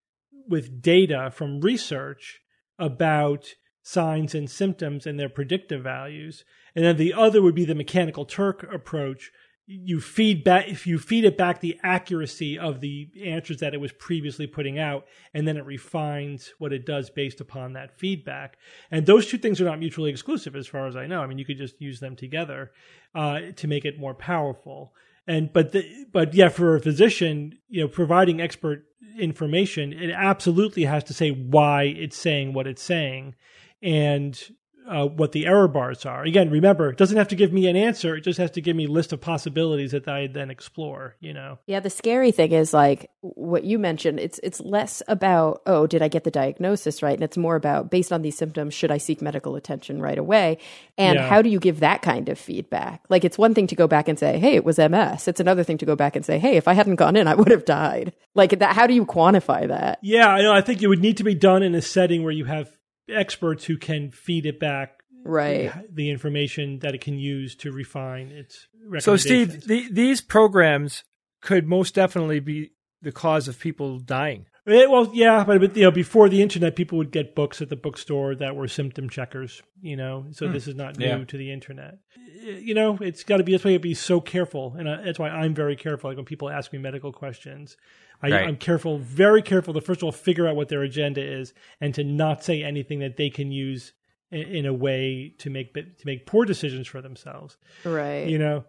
with data from research about signs and symptoms and their predictive values. And then the other would be the mechanical Turk approach. You feed back if you feed it back the accuracy of the answers that it was previously putting out, and then it refines what it does based upon that feedback. And those two things are not mutually exclusive, as far as I know. I mean, you could just use them together uh, to make it more powerful. And but the, but yeah, for a physician, you know, providing expert information, it absolutely has to say why it's saying what it's saying, and uh, what the error bars are. Again, remember, it doesn't have to give me an answer. It just has to give me a list of possibilities that I then explore. You know. Yeah, the scary thing is like what you mentioned. It's it's less about oh, did I get the diagnosis right, and it's more about based on these symptoms, should I seek medical attention right away, and Yeah. how do you give that kind of feedback? Like it's one thing to go back and say, hey, it was MS. It's another thing to go back and say, hey, if I hadn't gone in, I would have died. Like that. How do you quantify that? Yeah, I know. I think it would need to be done in a setting where you have experts who can feed it back Right. the information that it can use to refine its So. Steve, the, these programs could most definitely be the cause of people dying. Eh, well, yeah, but, but you know, before the internet, people would get books at the bookstore that were symptom checkers. You know, so this is not new Yeah. to the internet. Eh, You know, it's got to be that's why you have to be so careful, and uh, that's why I'm very careful. Like when people ask me medical questions, I, Right. I'm careful, very careful to first of all figure out what their agenda is, and to not say anything that they can use in, in a way to make to make poor decisions for themselves. Right. You know.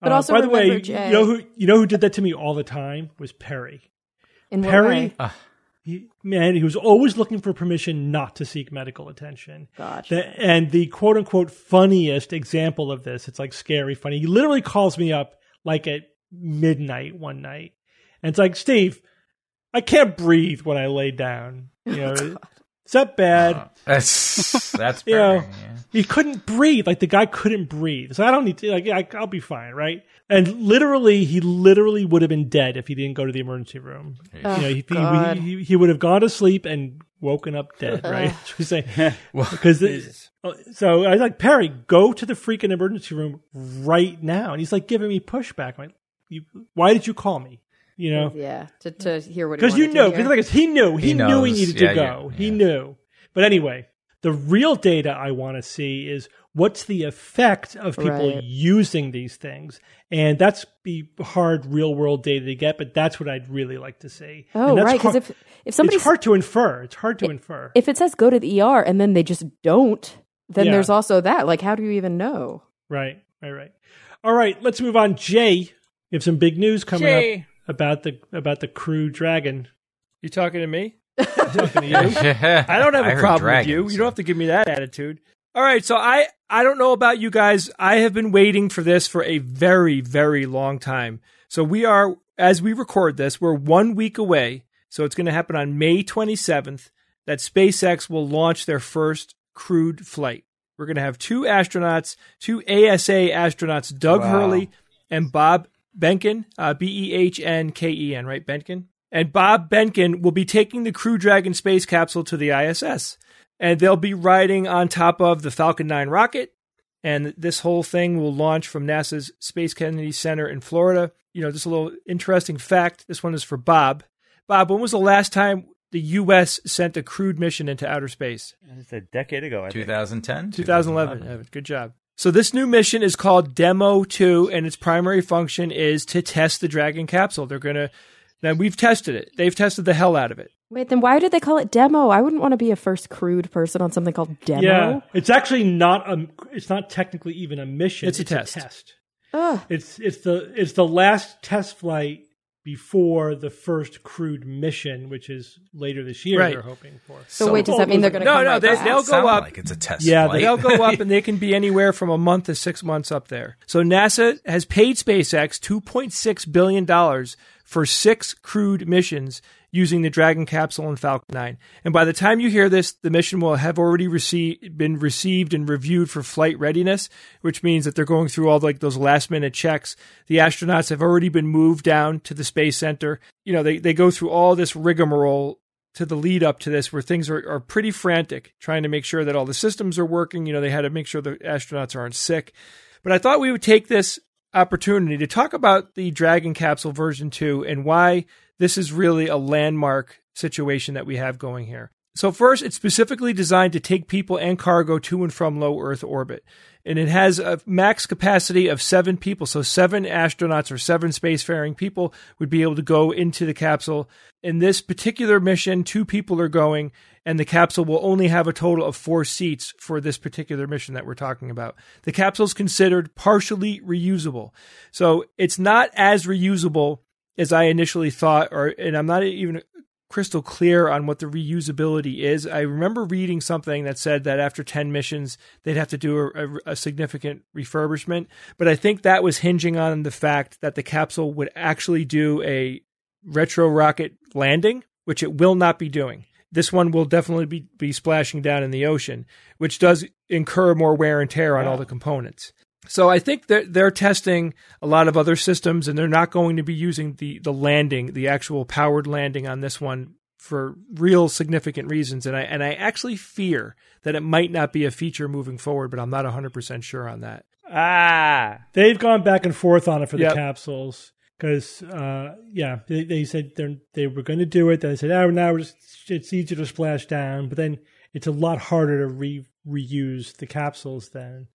But Uh, also by the way, Jay- you know who you know who did that to me all the time was Perry. In what Perry, way? he, man, he was always looking for permission not to seek medical attention. Gotcha. The- and the quote unquote funniest example of this, it's like scary funny. He literally calls me up like at midnight one night. And it's like, Steve, I can't breathe when I lay down. You <laughs> oh, know, is that bad? Uh, that's that's <laughs> You know, yeah. he couldn't breathe. Like the guy couldn't breathe. So I don't need to. Like, yeah, I'll be fine, right? And literally, he literally would have been dead if he didn't go to the emergency room. Oh, you know, he, God. he, he, he would have gone to sleep and woken up dead, <laughs> right? Should we say? Because uh, so I was like Perry, go to the freaking emergency room right now, and he's like giving me pushback. I'm like, you, why did you call me? You know, yeah. To, to hear what he because you know, because like he knew, he, He knew he needed Yeah, to go. yeah, He yeah. knew. But anyway, the real data I want to see is what's the effect of people Right. using these things, and that's be hard real world data to get. But that's what I'd really like to see. Oh, And that's right. Because if if somebody it's hard to infer. It's hard to infer. if it says go to the ER and then they just don't, then Yeah. there's also that. Like, how do you even know? Right, right, right. All right, let's move on. Jay, we have some big news coming Jay. up about the about the Crew Dragon. You talking to me? <laughs> Talking to you. <laughs> I don't have a problem dragons, with you. You so- don't have to give me that attitude. All right, so I I don't know about you guys. I have been waiting for this for a very very long time. So we are as we record this, we're 1 week away. So it's going to happen on May 27th that SpaceX will launch their first crewed flight. We're going to have two astronauts, two NASA astronauts, Doug Wow. Hurley and Bob Behnken, uh, B E H N K E N, right? Behnken. And Bob Behnken will be taking the Crew Dragon space capsule to the ISS. And they'll be riding on top of the Falcon 9 rocket. And this whole thing will launch from NASA's Space Kennedy Center in Florida. You know, just a little interesting fact. This one is for Bob. Bob, when was the last time the U.S. sent a crewed mission into outer space? It's a decade ago, I think. 2010, 2011. Evan. Good job. So this new mission is called Demo 2 and its primary function is to test the Dragon capsule. They're going to now we've tested it. They've tested the hell out of it. Wait, then why did they call it demo? I wouldn't want to be a first crewed person on something called demo. Yeah, it's actually not a. It's not technically even a mission. It's a test. test. Ugh. It's it's the it's the last test flight before the first crewed mission, which is later this year. Right. They're hoping for. So, wait, does that mean they're going to No, come no, right they- back? they'll go Sound up. like it's a test. Yeah, flight. They'll go up <laughs> and they can be anywhere from a month to six months up there. So NASA has paid SpaceX $2.6 billion for six crewed missions using the Dragon capsule and Falcon 9. And by the time you hear this, the mission will have already received, been received and reviewed for flight readiness, which means that they're going through all like those last minute checks. The astronauts have already been moved down to the space center. You know, they, they go through all this rigmarole to the lead up to this where things are, are pretty frantic, trying to make sure that all the systems are working. You know, they had to make sure the astronauts aren't sick. But I thought we would take this opportunity to talk about the Dragon capsule version 2 and why this is really a landmark situation that we have going here. So, first, it's specifically designed to take people and cargo to and from low Earth orbit. And it has a max capacity of seven people. So, seven astronauts or seven spacefaring people would be able to go into the capsule. In this particular mission, two people are going, and the capsule will only have a total of four seats for this particular mission that we're talking about. The capsule is considered partially reusable. So, it's not as reusable as I initially thought, or and I'm not even crystal clear on what the reusability is. I remember reading something that said that after 10 missions, they'd have to do a, a, a, significant refurbishment. But I think that was hinging on the fact that the capsule would actually do a retro rocket landing, which it will not be doing. This one will definitely be, be splashing down in the ocean, which does incur more wear and tear on all the components. So I think that they're testing a lot of other systems, and they're not going to be using the the landing, the actual powered landing on this one for real significant reasons. And I and I actually fear that it might not be a feature moving forward, but I'm not 100 percent sure on that. Ah, they've gone back and forth on it for Yep. the capsules because, uh, yeah, they, they said they they were going to do it. Then they said, oh, now we're just, it's easier to splash down, but then it's a lot harder to re, reuse the capsules then.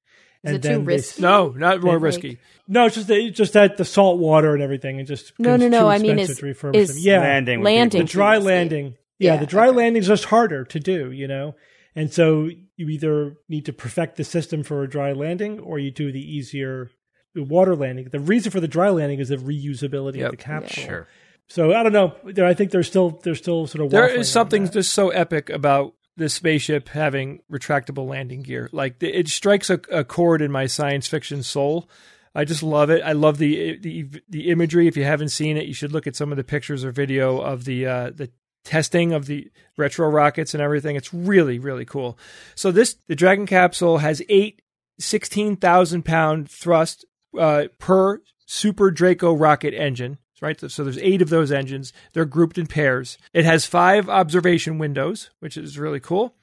Is it too then they- risky? No, not more Like- risky. No, it's just that, it's just that the salt water and everything, and just No, no, no, I mean, is- is. Yeah, landing. landing. the dry landing. Yeah, Yeah, the dry okay. landing is just harder to do, you know. And so you either need to perfect the system for a dry landing, or you do the easier water landing. The reason for the dry landing is the reusability Yep. of the capsule. Sure. So I don't know. I think there's still there's still sort of There waffling on is something just so epic about this spaceship having retractable landing gear. Like it strikes a, a chord in my science fiction soul. I just love it. I love the the the imagery. If you haven't seen it, you should look at some of the pictures or video of the uh, the testing of the retro rockets and everything. It's really really cool. So this the Dragon capsule has eight 16,000 pound thrust uh, per SuperDraco rocket engine. Right, so there's eight of those engines. They're grouped in pairs. It has five observation windows, which is really cool.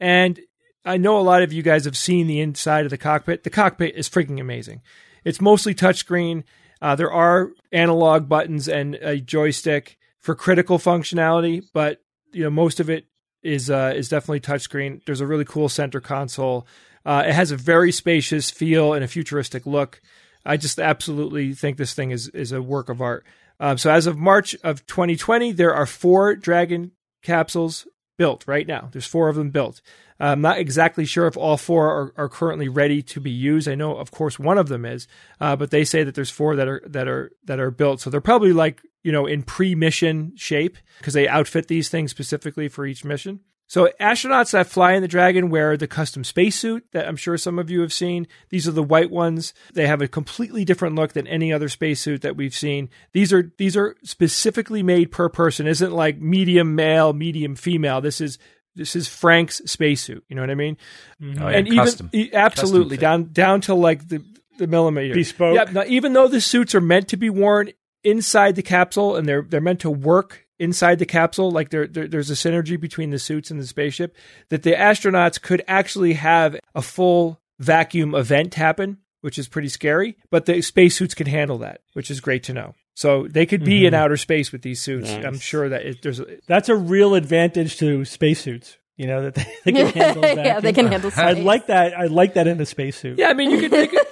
And I know a lot of you guys have seen the inside of the cockpit. The cockpit is freaking amazing. It's mostly touchscreen. Uh, there are analog buttons and a joystick for critical functionality, but you know most of it is uh, is definitely touchscreen. There's a really cool center console. Uh, it has a very spacious feel and a futuristic look. I just absolutely think this thing is is a work of art. Um, so as of March of 2020, there are four Dragon capsules built right now. There's four of them built. I'm not exactly sure if all four are, are currently ready to be used. I know, of course, one of them is, uh, but they say that there's four that are that are that are built. So they're probably like you know in pre-mission shape because they outfit these things specifically for each mission. So astronauts that fly in the Dragon wear the custom spacesuit that I'm sure some of you have seen. These are the white ones. They have a completely different look than any other spacesuit that we've seen. These are these are specifically made per person. Isn't like medium male, medium female. This is this is Frank's spacesuit. You know what I mean? Mm-hmm. Oh, yeah, and custom. even absolutely Custom down down to like the the millimeter Bespoke. Yeah. Now, even though the suits are meant to be worn inside the capsule and they're they're meant to work inside the capsule, like there, there there's a synergy between the suits and the spaceship, that the astronauts could actually have a full vacuum event happen, which is pretty scary. But the spacesuits can handle that, which is great to know. So they could be in mm-hmm. outer space with these suits. Nice. I'm sure that it, there's a, That's a real advantage to spacesuits. You know that they, <laughs> they can <laughs> handle yeah, they can handle. I space. like that. I like that in a spacesuit. yeah. I mean, you could, you <laughs> could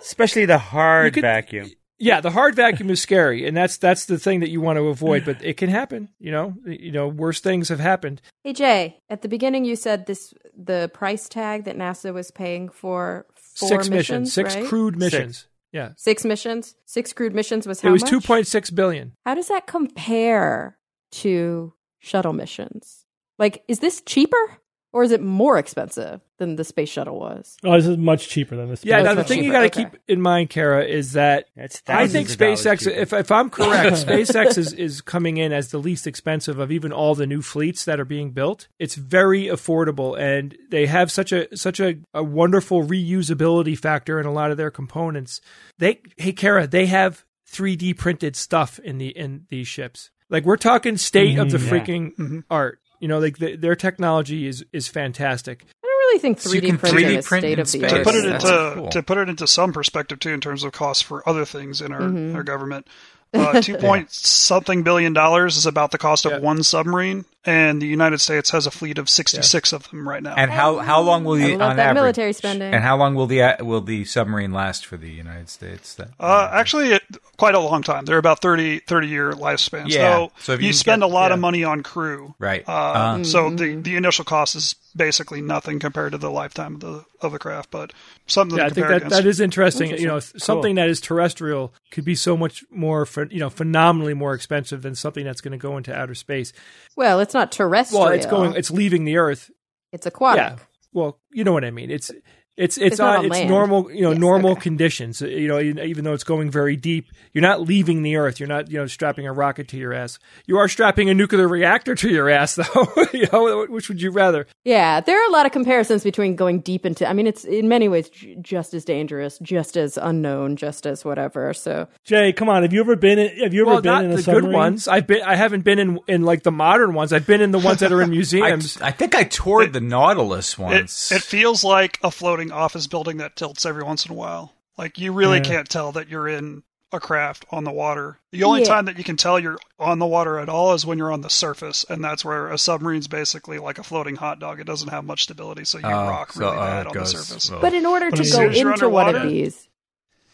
especially the hard could- vacuum. Yeah, the hard vacuum is scary, and that's that's the thing that you want to avoid. But it can happen. You know, you know, worse things have happened. Hey Jay, at the beginning you said this the price tag that NASA was paying for four six missions, missions, six right? crewed missions. Yeah, six missions, six crewed missions was how much? it was much? two point six billion. How does that compare to shuttle missions? Like, is this cheaper? Or is it more expensive than the space shuttle was? Oh, this is much cheaper than this. Yeah, That's now the much thing you got to okay. keep in mind, Cara, is that I think thousands of dollars SpaceX, if, if I'm correct, <laughs> SpaceX is, is coming in as the least expensive of even all the new fleets that are being built. It's very affordable, and they have such a such a, a wonderful reusability factor in a lot of their components. They, hey, Cara, they have 3D printed stuff in the in these ships. Like we're talking state of the Mhm. Yeah. freaking art. You know, like the, their technology is is fantastic. I don't really think 3D can printing 3D is print state in of the space. to art. put it That's into cool. to put it into some perspective too in terms of costs for other things in our, Mm-hmm. our government uh, <laughs> two point something billion dollars is about the cost of Yeah. one submarine and the united states has a fleet of 66 of them right now And how how long will I you on that average? military spending. And how long will the will the submarine last for the United States? That, uh, actually it, quite a long time they're about 30 30 year lifespan Yeah. so, So if you, you spend get- a lot of money on crew right. uh, Uh, so Mm-hmm. the the initial cost is basically nothing compared to the lifetime of the of the craft but something Yeah, I think that, against that is interesting. You know, something that is terrestrial could be so much more, ph- you know, phenomenally more expensive than something that's going to go into outer space. Well, it's not terrestrial. Well, it's going, it's leaving the Earth. It's aquatic. Yeah. Well, you know what I mean. It's it's it's, It's not on, on it's normal you know Yes, normal okay. conditions. You know, even even though it's going very deep, you're not leaving the Earth. You're not you know strapping a rocket to your ass. You are strapping a nuclear reactor to your ass, <laughs> though. you know, which would you rather? Yeah, there are a lot of comparisons between going deep into. I mean, it's in many ways j- just as dangerous, just as unknown, just as whatever. So Jay, come on. Have you ever been? In, have you ever Well, been not in a the submarine? good ones. I've been. I haven't been in in like the modern ones. I've been in the ones that are in <laughs> museums. I think I toured the Nautilus It, once. it feels like a floating office building that tilts every once in a while. Like you really Yeah. can't tell that you're in a craft on the water. The only Yeah. time that you can tell you're on the water at all is when you're on the surface, and that's where a submarine's basically like a floating hot dog. It doesn't have much stability, so you Oh, rock so, really oh, bad it on goes- the surface. oh. But in order But to as go soon as into one of these,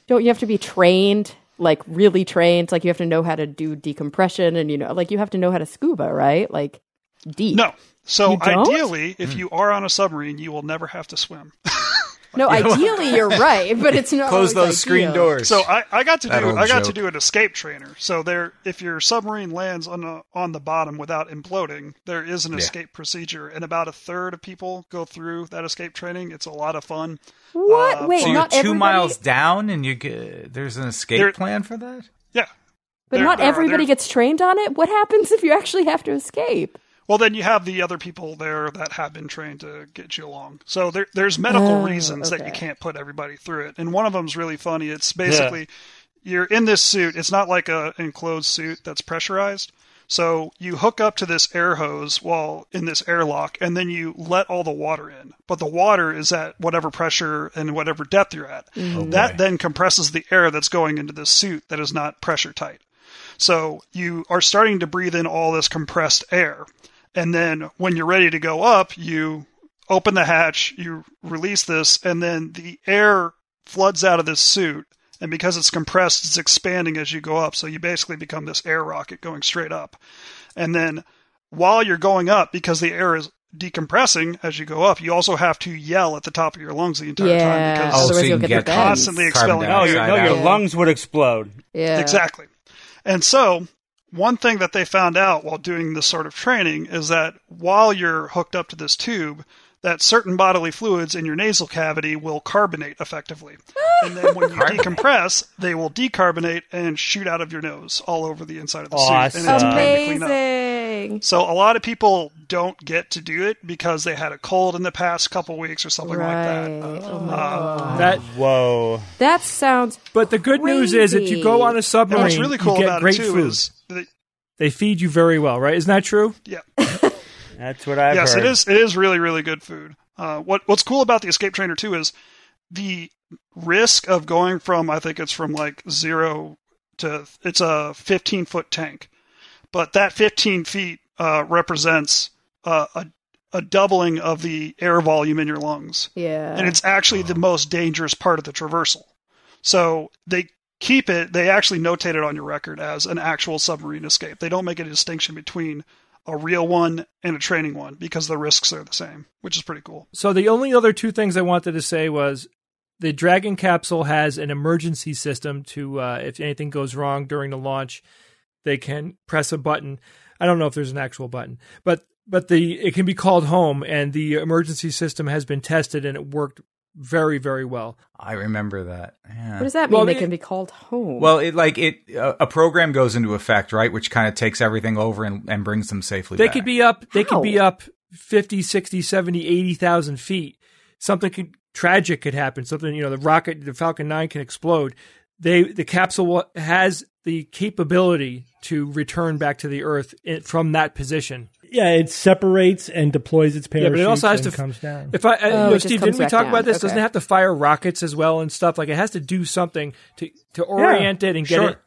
don't you have to be trained? Like really trained? Like you have to know how to do decompression, and you know, like you have to know how to scuba, right? Like deep. No. So ideally, if hmm. you are on a submarine, you will never have to swim. <laughs> no. Ideally, you're right, but it's not. Close always those screen doors. So I, I got to That do I got to do an escape trainer. So there, if your submarine lands on the on the bottom without imploding, there is an Yeah. escape procedure, and about a third of people go through that escape training. It's a lot of fun. What? Uh, Wait, so you're two everybody. miles down, and you get there's an escape There- plan for that. Yeah. but There- not there everybody there- gets trained on it. What happens if you actually have to escape? Well, then you have the other people there that have been trained to get you along. So there, there's medical Oh, reasons that you can't put everybody through it, and one of them's really funny. It's basically you're in this suit. It's not like a enclosed suit that's pressurized. So you hook up to this air hose while in this airlock, and then you let all the water in. But the water is at whatever pressure and whatever depth you're at. Mm-hmm. Oh, that then compresses the air that's going into this suit that is not pressure tight. So you are starting to breathe in all this compressed air. And then when you're ready to go up, you open the hatch, you release this, and then the air floods out of this suit. And because it's compressed, it's expanding as you go up. So you basically become this air rocket going straight up. And then while you're going up, because the air is decompressing as you go up, you also have to yell at the top of your lungs the entire Yeah. time because Oh, so you you'll get get constantly expelling No, your, no, your out. lungs would explode. Yeah, Exactly. And so, one thing that they found out while doing this sort of training is that while you're hooked up to this tube, that certain bodily fluids in your nasal cavity will carbonate effectively. and then when you <laughs> decompress, they will decarbonate and shoot out of your nose all over the inside of the suit. And it's Awesome. a pain to clean up. Amazing. So a lot of people don't get to do it because they had a cold in the past couple weeks or something like that. Uh, Oh uh, that, Whoa. That sounds. but the good news is, if you go on a and submarine, what's really cool you get about great it too food. is, that, They feed you very well, right? Isn't that true? yeah, <laughs> That's what I've yes, heard. it is. It is really, really good food. Uh, what What's cool about the Escape Trainer too is the risk of going from I think it's from like zero to it's a 15 foot tank, but that 15 feet uh, represents uh, a a doubling of the air volume in your lungs, Yeah. and it's actually the most dangerous part of the traversal. So they keep it. They actually notate it on your record as an actual submarine escape. They don't make a distinction between a real one and a training one because the risks are the same, which is pretty cool. So the only other two things I wanted to say was the Dragon capsule has an emergency system to uh, if anything goes wrong during the launch, they can press a button. I don't know if there's an actual button, but but the it can be called home, and the emergency system has been tested, and it worked very very well. I remember that. Yeah. What does that mean? Well, they it- can be called home. Well, it like it a a program goes into effect, right, which kind of takes everything over and, and brings them safely. They back. could be up. They could be up 50, 60, 70, 80,000 feet. Something could tragic could happen. Something you know, the rocket, the Falcon Nine can explode. They the capsule has the capability to return back to the Earth in, from that position. Yeah, it separates and deploys its Yeah, but it also has to comes down. If I, uh, Oh, you know, Steve, didn't we talk down. about this? Doesn't it have to fire rockets as well and stuff? Like it has to do something to to orient it and get sure. it.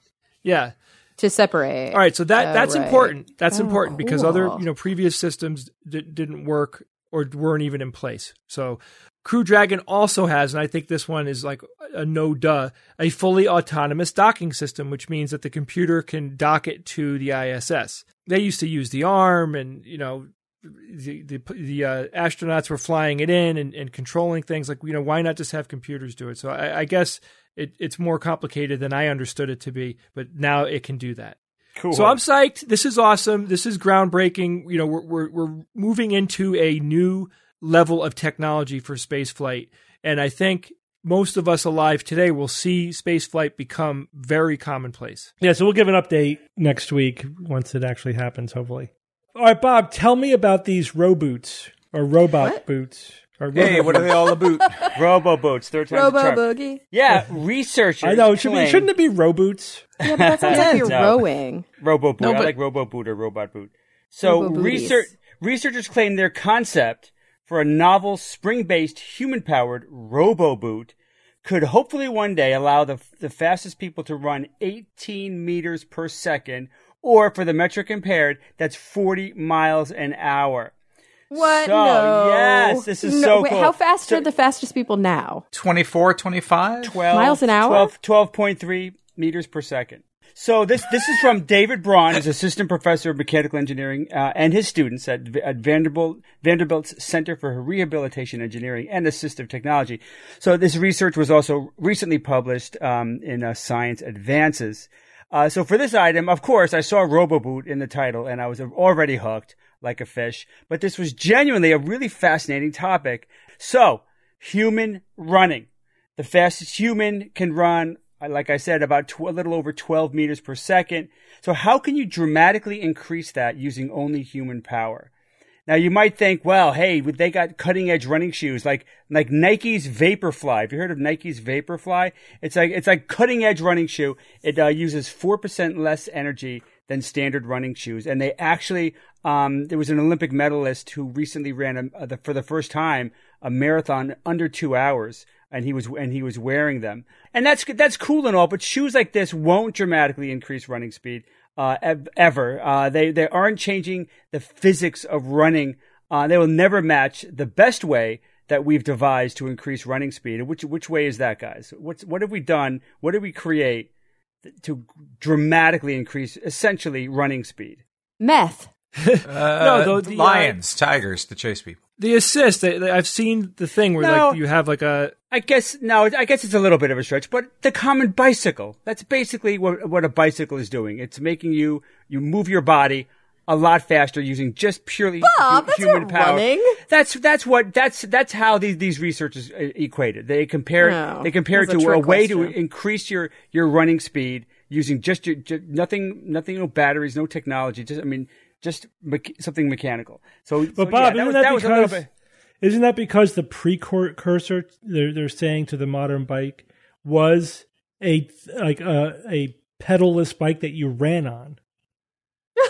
Yeah. to separate. All right, so that Oh, that's right. important. That's Oh, important because other you know previous systems d- didn't work or weren't even in place. So Crew Dragon also has, and I think this one is like a no duh, a fully autonomous docking system, which means that the computer can dock it to the ISS. They used to use the arm, and you know. The the, the uh, astronauts were flying it in and, and controlling things like you know why not just have computers do it? So I, I guess it, it's more complicated than I understood it to be, but now it can do that. Cool. So I'm psyched. This is awesome. This is groundbreaking. You know, we're we're, we're moving into a new level of technology for space flight, and I think most of us alive today will see space flight become very commonplace. Yeah, so we'll give an update next week once it actually happens, hopefully. All right, Bob, tell me about these roboots or robot What? boots. Or Hey, robo- what are they all about? <laughs> Robo boots, third time's Robo boogie. Yeah, researchers. I know. It should be, claim- shouldn't it be roboots? Yeah, but that sounds like <laughs> you're No. rowing. Robo boot. No, I like robo boot or robot boot. So Robo-booties. research researchers claim their concept for a novel spring-based human-powered robo boot could hopefully one day allow the the fastest people to run 18 meters per second, or for the metric impaired, that's 40 miles an hour. What? So, no. yes, this is no, so wait, cool. How fast So- are the fastest people now? 24, 25? 12 Miles an hour? 12, 12.3 meters per second. So this this is from David Braun, who's <laughs> assistant professor of mechanical engineering, uh, and his students at, at Vanderbilt Vanderbilt's Center for Rehabilitation Engineering and Assistive Technology. So this research was also recently published um, in uh, Science Advances. Uh, so for this item, of course, I saw RoboBoot in the title, and I was already hooked like a fish. But this was genuinely a really fascinating topic. So human running. The fastest human can run, like I said, about tw- a little over 12 meters per second. So how can you dramatically increase that using only human power? Now you might think, well, hey, they got cutting edge running shoes like like Nike's Vaporfly. Have you heard of Nike's Vaporfly? It's like it's like cutting edge running shoe. It uh, uses four percent less energy than standard running shoes, and they actually um, there was an Olympic medalist who recently ran a, uh, the, for the first time a marathon under two hours, and he was and he was wearing them, and that's that's cool and all, but shoes like this won't dramatically increase running speed uh, ever. Uh, they they aren't changing the physics of running. Uh, they will never match the best way that we've devised to increase running speed. Which which way is that, guys? What's what have we done? What did we create to dramatically increase essentially running speed? Meth. <laughs> Uh, No, the- the, uh, lions, tigers to chase people. The assist, they, they- I've seen the thing where No. like you have like a I guess no, I guess it's a little bit of a stretch, but the common bicycle. That's basically what what a bicycle is doing. It's making you you move your body a lot faster using just purely Bob, hu- that's human not power. running. That's that's what that's that's how these these researchers uh, equated. They compare Oh, they compare it that's a to a way to increase your your running speed using just your just nothing nothing no batteries no technology. Just I mean just mecha- something mechanical. So, so But Bob, yeah, isn't that, was a because bit. isn't that because the precursor they're they're saying to the modern bike was a like a a pedalless bike that you ran on?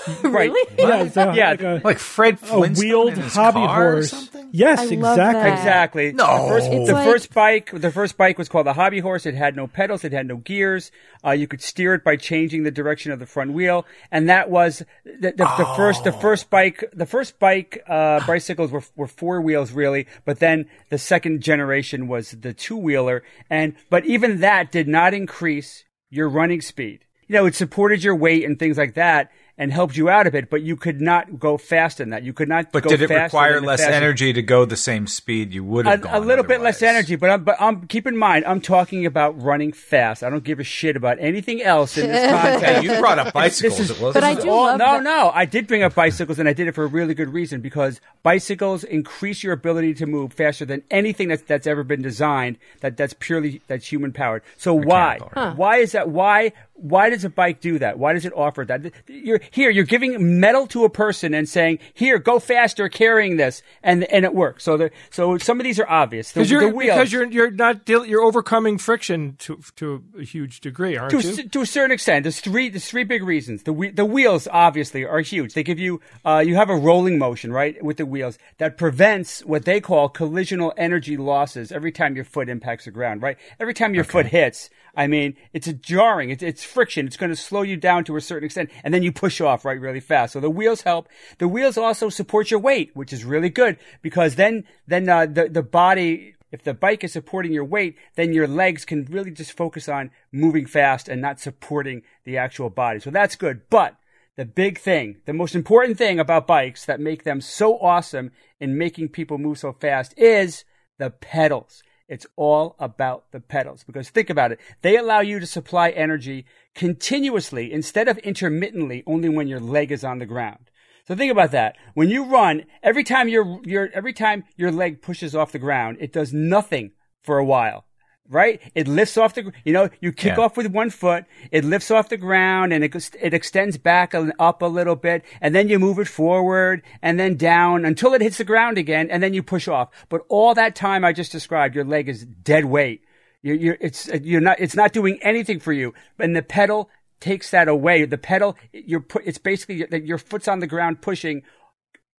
<laughs> Right. Really? Yeah, so Yeah. like a, Like Fred a wheeled in his hobby car or horse. something? Yes, I love exactly. that. Exactly. No. The first, the like- first bike, the first bike was called the Hobby Horse. It had no pedals. It had no gears. Uh, you could steer it by changing the direction of the front wheel, and that was the, the, the first. The first bike, the first bike uh, <sighs> bicycles were were four wheels really, but then the second generation was the two wheeler, and but even that did not increase your running speed. You know, it supported your weight and things like that. And helped you out a bit, but you could not go faster than that. You could not. Do that. But go did it faster require less faster- energy to go the same speed you would have a, gone? a little bit less energy, but I'm, but I'm keep in mind I'm talking about running fast. I don't give a shit about anything else in this <laughs> context. Hey, you brought up bicycles. This is- it But I This is do all- love no, that- no. I did bring up bicycles, and I did it for a really good reason because bicycles increase your ability to move faster than anything that's that's ever been designed. That that's purely that's human powered. So why? Mechanical, right. Why is that? Why? Why does a bike do that? Why does it offer that? You're here. You're giving metal to a person and saying, "Here, go faster carrying this," and and it works. So the so some of these are obvious. The, Because you're the wheels, because you're you're not deal, you're overcoming friction to to a huge degree, aren't to, a you? to a certain extent, there's three there's three big reasons. The the wheels obviously are huge. They give you uh, you have a rolling motion right with the wheels that prevents what they call collisional energy losses every time your foot impacts the ground. Right, every time your foot hits. I mean, it's a jarring. It's, it's friction. It's going to slow you down to a certain extent, and then you push off right really fast. So the wheels help. The wheels also support your weight, which is really good because then then uh, the the body if the bike is supporting your weight, then your legs can really just focus on moving fast and not supporting the actual body. So that's good. But the big thing, the most important thing about bikes that make them so awesome in making people move so fast is the pedals. It's all about the pedals because think about it. They allow you to supply energy continuously instead of intermittently only when your leg is on the ground. So think about that. When you run, every time your your every time your leg pushes off the ground, it does nothing for a while. Right? It lifts off the, you know, you kick Yeah. off with one foot, it lifts off the ground and it, it extends back and up a little bit and then you move it forward and then down until it hits the ground again and then you push off. But all that time I just described, your leg is dead weight. You're, you're, it's, you're not, it's not doing anything for you. And the pedal takes that away. The pedal, you're put, it's basically your, your foot's on the ground pushing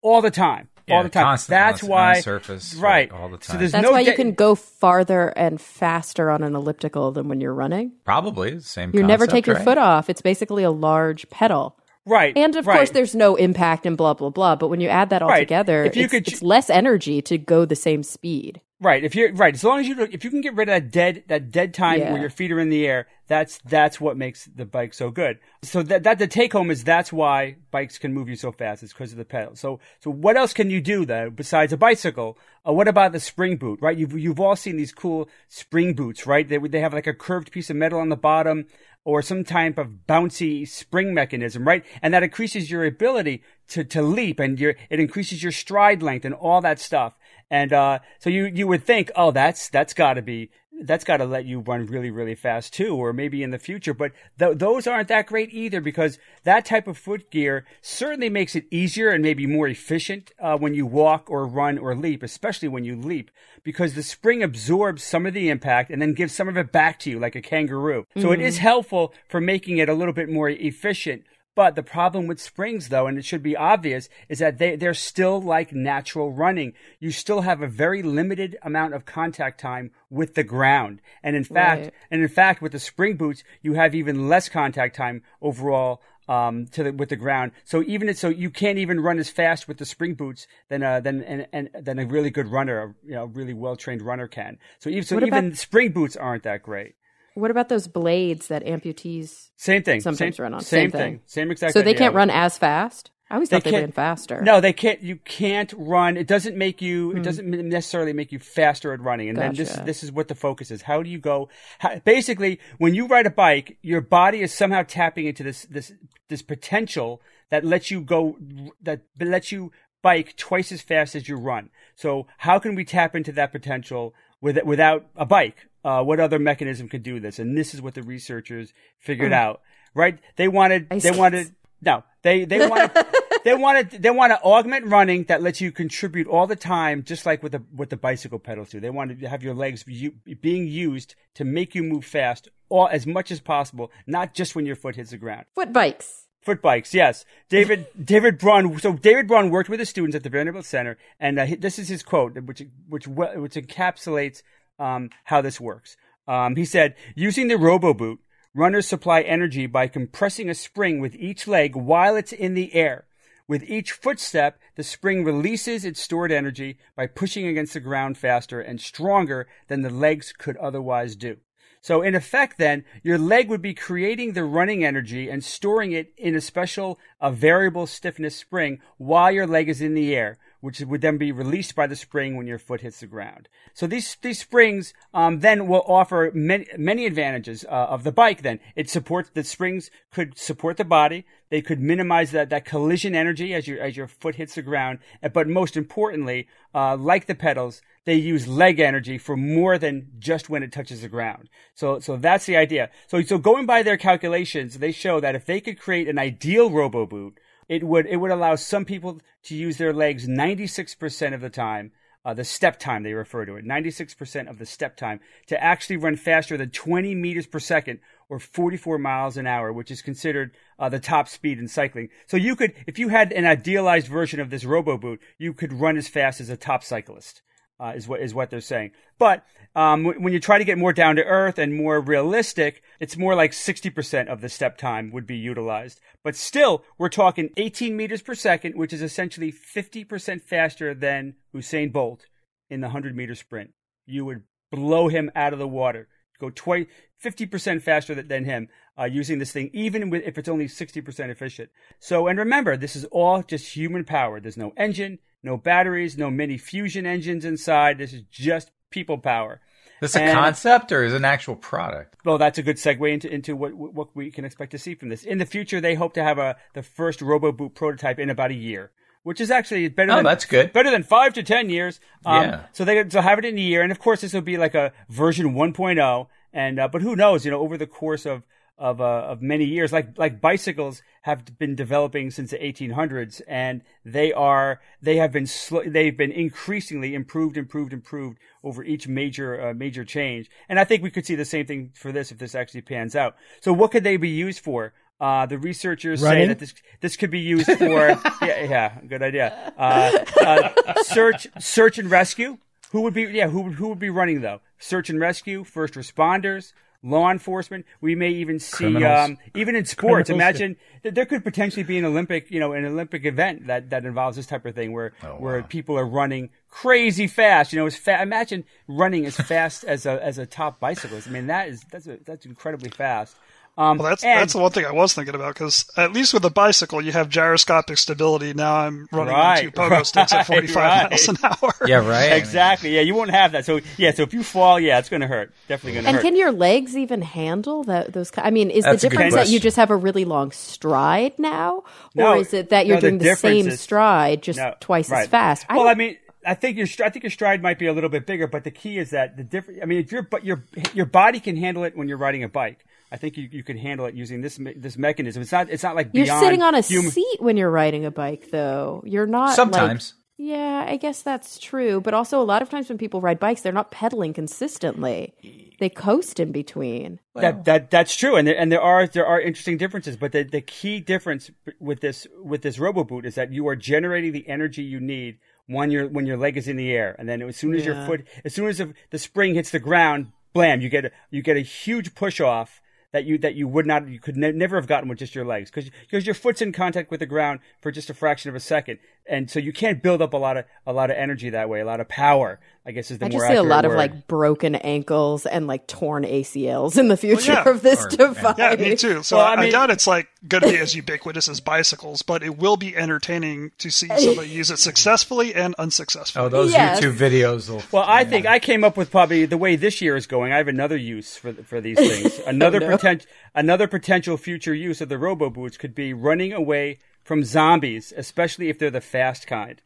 all the time. All the time. constant, That's constant, on why the surface, right? right, all the So time. there's That's no why you can go farther and faster on an elliptical than when you're running. Probably the same. You never concept, take your foot off. It's basically a large pedal. Right, And of right. course, there's no impact and blah, blah, blah. But when you add that all Right. together, If you it's, could- it's less energy to go the same speed. Right. If you're right, as long as you if you can get rid of that dead that dead time Yeah. where your feet are in the air, that's that's what makes the bike so good. So that that the take home is that's why bikes can move you so fast. It's because of the pedal. So so what else can you do though besides a bicycle? Uh, what about the spring boot? Right. You've you've all seen these cool spring boots, right? They they have like a curved piece of metal on the bottom. Or some type of bouncy spring mechanism, right? And that increases your ability to, to leap and your, it increases your stride length and all that stuff. And uh, so you you would think, oh, that's that's got to be that's got to let you run really really fast too, or maybe in the future. But th- those aren't that great either because that type of foot gear certainly makes it easier and maybe more efficient uh, when you walk or run or leap, especially when you leap, because the spring absorbs some of the impact and then gives some of it back to you like a kangaroo. So it is helpful for making it a little bit more efficient. But the problem with springs, though, and it should be obvious, is that they, they're still like natural running. You still have a very limited amount of contact time with the ground. And in fact, Right. and in fact, with the spring boots, you have even less contact time overall um, to the, with the ground. So even it, so you can't even run as fast with the spring boots than uh, than and, and than a really good runner, a, you know, really well trained runner can. So even so What even about- spring boots aren't that great. What about those blades that amputees Same thing. sometimes same, run on? Same, Same thing. thing. Same exact. so they idea. can't run as fast? I always thought they, can't- ran faster. No, they can't. You can't run. It doesn't make you. Hmm. It doesn't necessarily make you faster at running. And then this this is what the focus is. How do you go? How, basically, when you ride a bike, your body is somehow tapping into this this this potential that lets you go that lets you bike twice as fast as you run. So how can we tap into that potential with, without a bike? Uh, what other mechanism could do this? And this is what the researchers figured out. Right? They wanted. Ice they wanted. No, they they wanted <laughs> they wanted they want to augment running that lets you contribute all the time, just like with the what the bicycle pedals do. They wanted to have your legs being used to make you move fast, all as much as possible, not just when your foot hits the ground. Foot bikes. Foot bikes, yes. David <laughs> David Braun. So David Braun worked with the students at the Vanderbilt Center, and uh, this is his quote, which which which encapsulates um, how this works. Um, he said, "Using the Robo Boot, runners supply energy by compressing a spring with each leg while it's in the air. With each footstep, the spring releases its stored energy by pushing against the ground faster and stronger than the legs could otherwise do." So in effect, then your leg would be creating the running energy and storing it in a special a variable stiffness spring while your leg is in the air, which would then be released by the spring when your foot hits the ground. So these these springs um, then will offer many many advantages uh, of the bike. Then it supports the springs could support the body. They could minimize that, that collision energy as your as your foot hits the ground. But most importantly, uh, like the pedals, they use leg energy for more than just when it touches the ground. So, so that's the idea. So, so going by their calculations, they show that if they could create an ideal robo boot, it would, it would allow some people to use their legs 96% of the time. Uh, the step time they refer to it 96% of the step time to actually run faster than 20 meters per second or 44 miles an hour which is considered uh, the top speed in cycling so you could if you had an idealized version of this robo boot you could run as fast as a top cyclist uh, is what is what they're saying. But um, w- when you try to get more down to earth and more realistic, it's more like 60% of the step time would be utilized. But still, we're talking 18 meters per second, which is essentially 50% faster than Usain Bolt in the 100 meter sprint. You would blow him out of the water. Go twice, 50% faster than him uh, using this thing, even with, if it's only 60% efficient. So, and remember, this is all just human power. There's no engine, no batteries, no mini fusion engines inside. This is just people power. This a concept or is it an actual product? Well, that's a good segue into, into what what we can expect to see from this. In the future, they hope to have a the first RoboBoot prototype in about a year, which is actually better. Oh, than, that's good. Better than five to ten years. Um, Yeah. So they will have it in a year, and of course, this will be like a version 1.0. And uh, but who knows? You know, over the course of of uh, of many years. Like like bicycles have been developing since the 1800s, and they are they have been sl- they've been increasingly improved, improved, improved over each major uh, major change. And I think we could see the same thing for this if this actually pans out. So what could they be used for? Uh, the researchers Running? say that this this could be used for <laughs> yeah yeah good idea uh, uh, search search and rescue. Who would be yeah who would- who would be running though? Search and rescue, first responders, law enforcement. We may even see um, even in sports. Criminals, Imagine that there could potentially be an Olympic you know an Olympic event that that involves this type of thing where Oh, where people are running crazy fast. You know, as fa- imagine running as fast as a as a top bicyclist. I mean that is that's a, that's incredibly fast. Um, Well, that's and- that's the one thing I was thinking about because at least with a bicycle you have gyroscopic stability. Now I'm running on two Right, pogo sticks at <laughs> 45 right. miles an hour. Yeah, right. Exactly. Yeah, you won't have that. So yeah, so if you fall, yeah, it's going to hurt. Definitely going to hurt. And can your legs even handle that? Those, I mean, is That's the difference that you just have a really long stride now, or No, is it that you're no, doing the, difference same is- stride just No, twice right. as fast? well, don't- I mean, I think your I think your stride might be a little bit bigger, but the key is that the different. I mean, if your but your your body can handle it when you're riding a bike. I think you, you can handle it using this me- this mechanism. It's not it's not like you're sitting on a human. seat when you're riding a bike, though. You're not like- Sometimes. yeah, I guess that's true. But also, a lot of times when people ride bikes, they're not pedaling consistently. They coast in between. That that that's true, and there, and there are there are interesting differences. But the, the key difference with this with this robo boot is that you are generating the energy you need when your when your leg is in the air, and then as soon as your foot, as soon as the, the spring hits the ground, blam! You get a, you get a huge push off that you that you would not you could ne- never have gotten with just your legs because because your foot's in contact with the ground for just a fraction of a second, and so you can't build up a lot of a lot of energy that way, a lot of power. I guess is the I more just see a accurate lot of like broken ankles and like torn ACLs in the future yeah. of this Or- device. Yeah, me too. So Well, I, I I doubt it's like going to be as ubiquitous as bicycles, but it will be entertaining to see somebody use it successfully and unsuccessfully. Oh, those Yes. YouTube videos will. Well, I think I came up with probably the way this year is going. I have another use for for these things. <laughs> Another no. Potent, another potential future use of the robo boots could be running away from zombies, especially if they're the fast kind.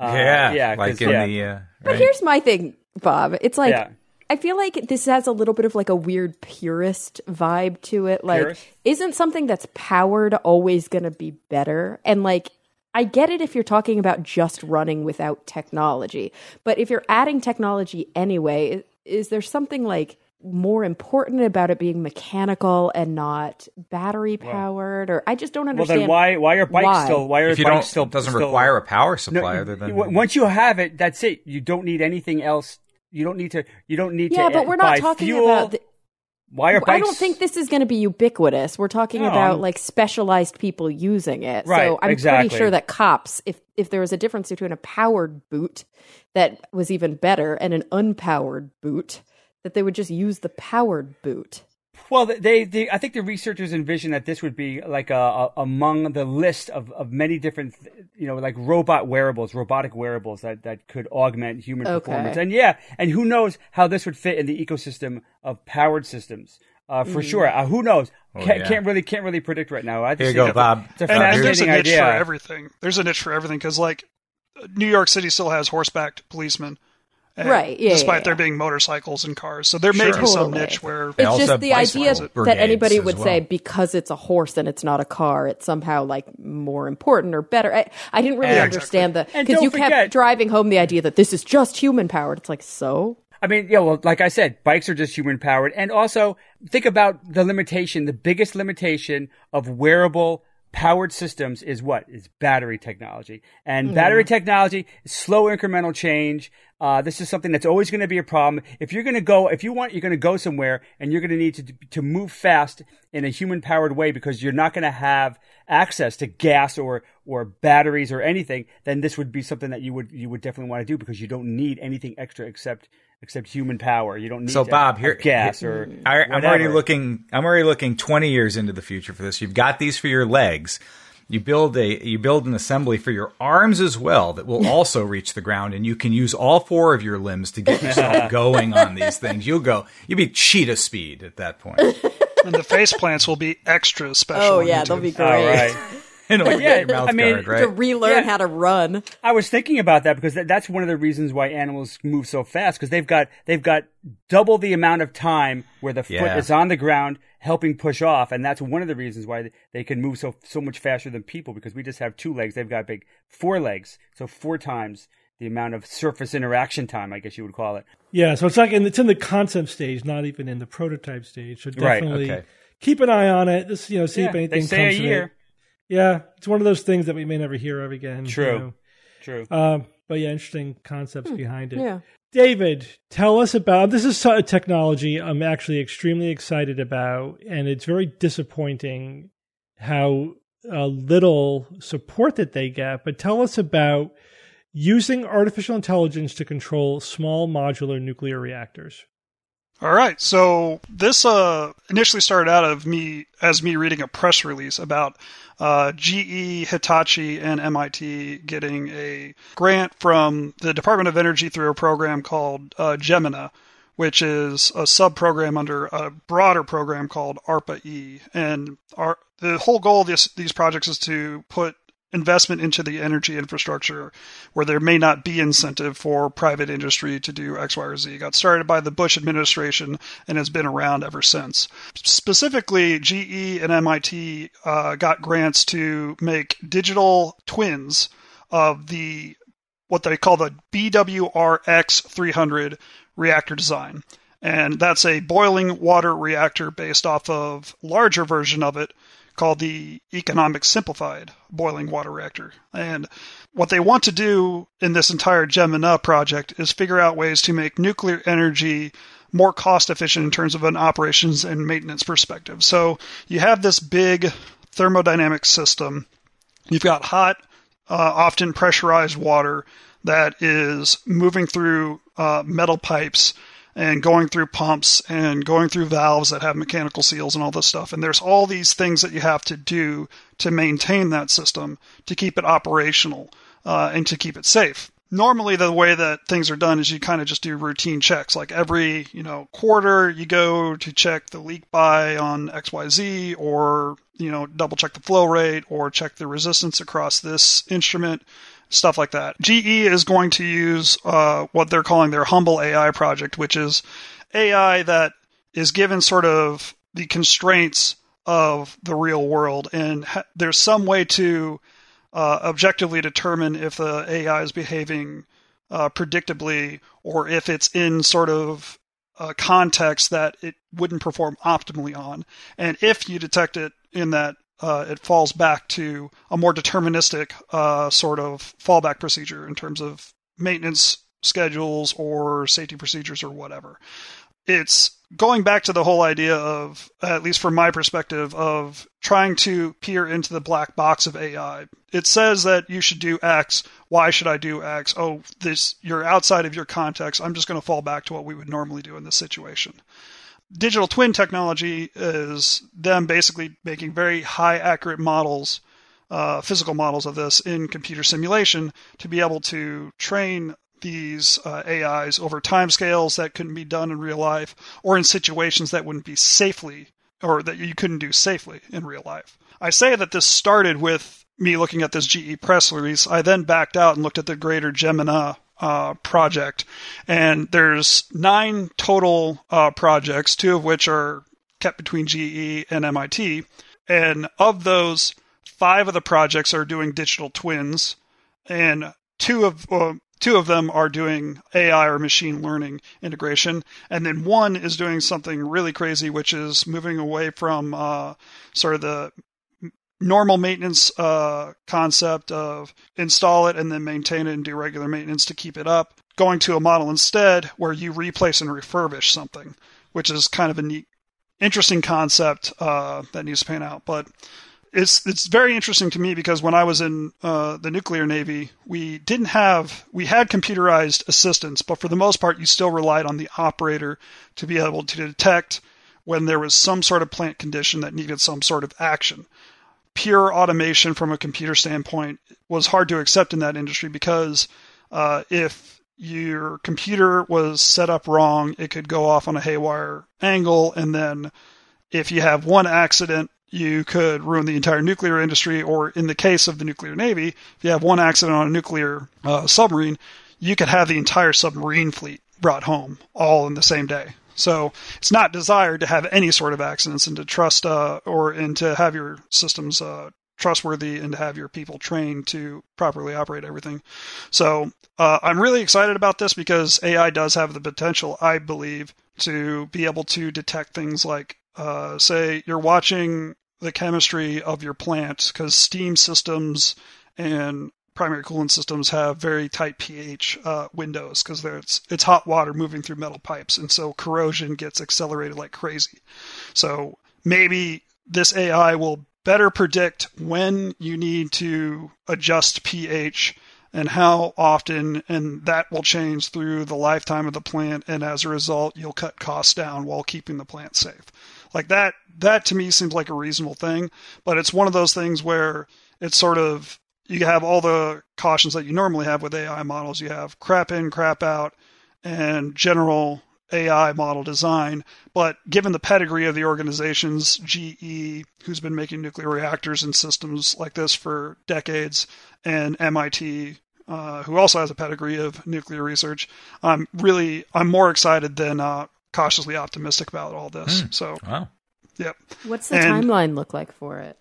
Uh, yeah, yeah, 'cause, like in yeah. the. Uh, But here's my thing, Bob. It's like Yeah. I feel like this has a little bit of like a weird purist vibe to it. Like, Purist? isn't something that's powered always going to be better? And like, I get it if you're talking about just running without technology, but if you're adding technology anyway, is there something like more important about it being mechanical and not battery powered? Or I just don't understand. Well, then why why are bikes why. still why are if you bikes don't, still doesn't still- require a power No, supply other than. w- once you have it, that's it. You don't need anything else. You don't need to. You don't need Yeah, to. but uh, we're not buy talking fuel. about. The, why are bikes? I don't think this is going to be ubiquitous. We're talking No, about I'm- like specialized people using it. Right, so I'm exactly. pretty sure that cops, if if there was a difference between a powered boot that was even better and an unpowered boot that they would just use the powered boot. Well, they, they, I think the researchers envision that this would be like a, a, among the list of, of many different, you know, like robot wearables, robotic wearables that, that could augment human Okay. performance. And yeah, and who knows how this would fit in the ecosystem of powered systems. Uh, for Mm. sure. Uh, who knows? Oh, can't, yeah. can't really can't really predict right now. I just Here you go, it's a- Bob. It's a And- and there's a niche idea. for everything. There's a niche for everything because, like, New York City still has horseback policemen, and Right, yeah, Despite yeah, there yeah. being motorcycles and cars, so there may Sure. be some Totally. niche where It's just the idea that anybody would well. say because it's a horse and it's not a car, it's somehow like more important or better. I, I didn't really Yeah, understand the because don't you kept driving home the idea that this is just human powered. It's like so. I mean, yeah, well, like I said, bikes are just human powered. And also, think about the limitation. The biggest limitation of wearable powered systems is what? Is battery technology. And battery technology is slow incremental change. Uh, this is something that's always going to be a problem. If you're going to go, if you want, you're going to go somewhere and you're going to need to, to move fast in a human powered way because you're not going to have access to gas or, or batteries or anything, then this would be something that you would, you would definitely want to do because you don't need anything extra except, except human power. You don't need So to Bob, here gas or I, I'm already looking. I'm already looking 20 years into the future for this. You've got these for your legs. You build a you build an assembly for your arms as well that will <laughs> also reach the ground, and you can use all four of your limbs to get yourself <laughs> going on these things. You'll go. You'll be cheetah speed at that point. <laughs> and the face plants will be extra special. Oh yeah, YouTube. they'll be great. right. <laughs> And it'll yeah, your mouth I mean, guard, To relearn Yeah. how to run. I was thinking about that because that, that's one of the reasons why animals move so fast because they've got they've got double the amount of time where the foot Yeah. is on the ground helping push off, and that's one of the reasons why they can move so so much faster than people because we just have two legs. They've got big four legs, so four times the amount of surface interaction time, I guess you would call it. Yeah, so it's like in, it's in the concept stage, not even in the prototype stage. So Right, definitely okay. keep an eye on it. This, you know, see Yeah, if anything they say a comes of year. It. Yeah, it's one of those things that we may never hear of again. you True. know. True. Um, but yeah, interesting concepts behind it. Yeah. David, tell us about this is a technology I'm actually extremely excited about, and it's very disappointing how uh, little support that they get. But tell us about using artificial intelligence to control small modular nuclear reactors. All right. So this uh, initially started out of me as me reading a press release about uh, GE, Hitachi, and MIT getting a grant from the Department of Energy through a program called uh, Gemina, which is a sub-program under a broader program called ARPA-E. And our, the whole goal of this, these projects is to put investment into the energy infrastructure where there may not be incentive for private industry to do X, Y, or Z. It got started by the Bush administration and has been around ever since. Specifically, GE and MIT uh, got grants to make digital twins of the what they call the BWRX 300 reactor design. And that's a boiling water reactor based off of larger version of it called the economic simplified boiling water reactor. And what they want to do in this entire Gemina project is figure out ways to make nuclear energy more cost efficient in terms of an operations and maintenance perspective. So you have this big thermodynamic system. You've got hot, uh, often pressurized water that is moving through uh, metal pipes and going through pumps and going through valves that have mechanical seals and all this stuff. And there's all these things that you have to do to maintain that system, to keep it operational, uh, and to keep it safe. Normally, the way that things are done is you kind of just do routine checks. Like every, you know, quarter, you go to check the leak by on XYZ, or you know, double check the flow rate, or check the resistance across this instrument stuff like that. GE is going to use uh, what they're calling their Humble AI project, which is AI that is given sort of the constraints of the real world, and ha- there's some way to uh, objectively determine if the AI is behaving uh, predictably or if it's in sort of a context that it wouldn't perform optimally on. And if you detect it in that uh, it falls back to a more deterministic uh, sort of fallback procedure in terms of maintenance schedules or safety procedures or whatever. It's going back to the whole idea of, at least from my perspective, of trying to peer into the black box of AI. It says that you should do X. Why should I do X? Oh, this you're outside of your context. I'm just going to fall back to what we would normally do in this situation. Digital twin technology is them basically making very high accurate models, uh, physical models of this in computer simulation to be able to train these uh, AIs over timescales that couldn't be done in real life or in situations that wouldn't be safely or that you couldn't do safely in real life. I say that this started with me looking at this GE press release. I then backed out and looked at the greater Gemini uh, project, and there's nine total uh, projects, two of which are kept between GE and MIT. And of those, five of the projects are doing digital twins, and two of uh, two of them are doing AI or machine learning integration, and then one is doing something really crazy, which is moving away from uh, sort of the normal maintenance uh, concept of install it and then maintain it and do regular maintenance to keep it up, going to a model instead where you replace and refurbish something, which is kind of a neat, interesting concept uh, that needs to pan out. But it's it's very interesting to me because when I was in uh, the nuclear navy, we didn't have we had computerized assistance, but for the most part, you still relied on the operator to be able to detect when there was some sort of plant condition that needed some sort of action. Pure automation from a computer standpoint was hard to accept in that industry because uh, if your computer was set up wrong, it could go off on a haywire angle, and then if you have one accident you could ruin the entire nuclear industry, or in the case of the nuclear navy, if you have one accident on a nuclear uh, submarine, you could have the entire submarine fleet brought home all in the same day. So it's not desired to have any sort of accidents and to trust uh, or and to have your systems uh, trustworthy and to have your people trained to properly operate everything. So uh, I'm really excited about this because AI does have the potential, I believe, to be able to detect things like uh, say you're watching the chemistry of your plant because steam systems and primary coolant systems have very tight pH uh, windows because it's it's hot water moving through metal pipes, and so corrosion gets accelerated like crazy. So maybe this AI will better predict when you need to adjust pH and how often, and that will change through the lifetime of the plant, and as a result, you'll cut costs down while keeping the plant safe. Like that, that to me seems like a reasonable thing, but it's one of those things where it's sort of you have all the cautions that you normally have with AI models. You have crap in, crap out, and general AI model design. But given the pedigree of the organizations, GE, who's been making nuclear reactors and systems like this for decades, and MIT, uh, who also has a pedigree of nuclear research, I'm really I'm more excited than uh, cautiously optimistic about all this. Mm. So, wow. Yep. What's the and, timeline look like for it?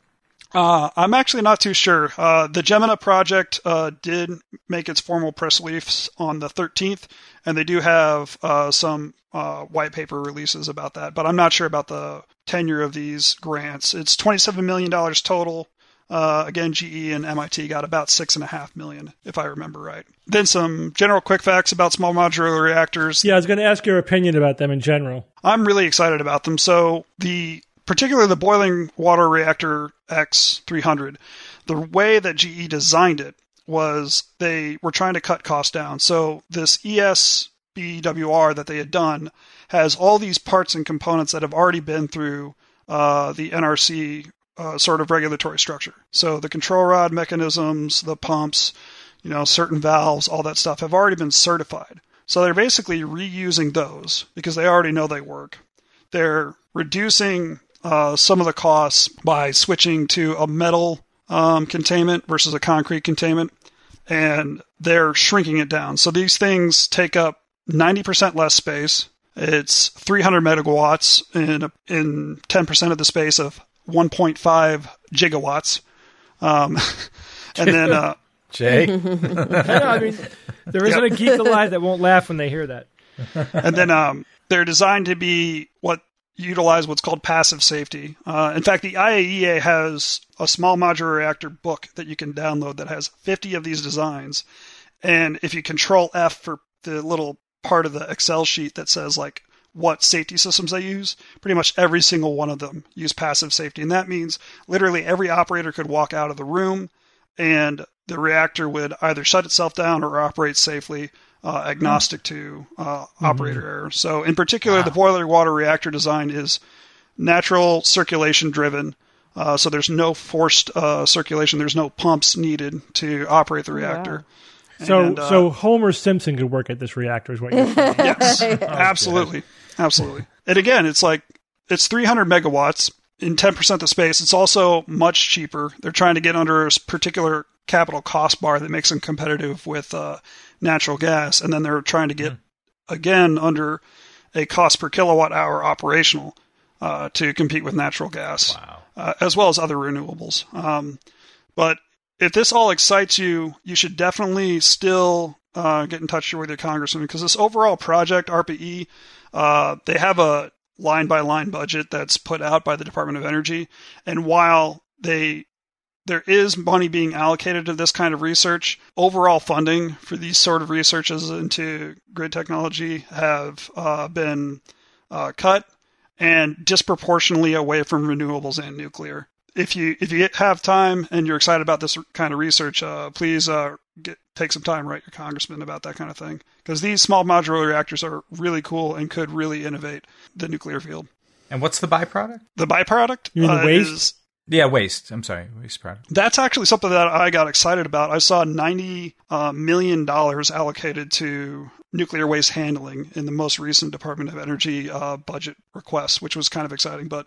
Uh, I'm actually not too sure. Uh, the Gemini project uh, did make its formal press release on the 13th, and they do have uh, some uh, white paper releases about that. But I'm not sure about the tenure of these grants. It's 27 million dollars total. Uh, again, GE and MIT got about six and a half million, if I remember right. Then some general quick facts about small modular reactors. Yeah, I was going to ask your opinion about them in general. I'm really excited about them. So the particularly the boiling water reactor X300, the way that GE designed it was they were trying to cut costs down. So this ESBWR that they had done has all these parts and components that have already been through uh, the NRC uh, sort of regulatory structure. So the control rod mechanisms, the pumps, you know, certain valves, all that stuff have already been certified. So they're basically reusing those because they already know they work. They're reducing uh, some of the costs by switching to a metal um, containment versus a concrete containment, and they're shrinking it down. So these things take up 90% less space. It's 300 megawatts in in 10% of the space of 1.5 gigawatts. Um, <laughs> and then uh, <laughs> Jay, <laughs> I mean, there isn't yep. a geek alive that won't laugh when they hear that. and then um, they're designed to be what utilize what's called passive safety. Uh, in fact, the IAEA has a small modular reactor book that you can download that has 50 of these designs. And if you control F for the little part of the Excel sheet that says like what safety systems they use, pretty much every single one of them use passive safety. And that means literally every operator could walk out of the room and the reactor would either shut itself down or operate safely, uh, agnostic to uh, operator error. So, in particular, the boiler water reactor design is natural circulation driven. Uh, so there's no forced uh, circulation. There's no pumps needed to operate the reactor. So, And, uh, so Homer Simpson could work at this reactor, is what you're saying. <laughs> Yes, absolutely, absolutely. And again, it's like it's 300 megawatts in 10% of the space. It's also much cheaper. They're trying to get under a particular capital cost bar that makes them competitive with uh, natural gas, and then they're trying to get again under a cost per kilowatt hour operational uh, to compete with natural gas, uh, as well as other renewables. Um, but if this all excites you, you should definitely still uh, get in touch with your congressman because this overall project, ARPA-E, uh, they have a line by line budget that's put out by the Department of Energy, and while they there is money being allocated to this kind of research. Overall funding for these sort of researches into grid technology have uh, been uh, cut and disproportionately away from renewables and nuclear. If you if you have time and you're excited about this kind of research, uh, please uh, get, take some time write your congressman about that kind of thing because these small modular reactors are really cool and could really innovate the nuclear field. And what's the byproduct? The byproduct You mean the uh, waste? is Yeah, waste. I'm sorry, waste product. that's actually something that I got excited about. I saw ninety uh, million dollars allocated to nuclear waste handling in the most recent Department of Energy uh, budget request, which was kind of exciting. But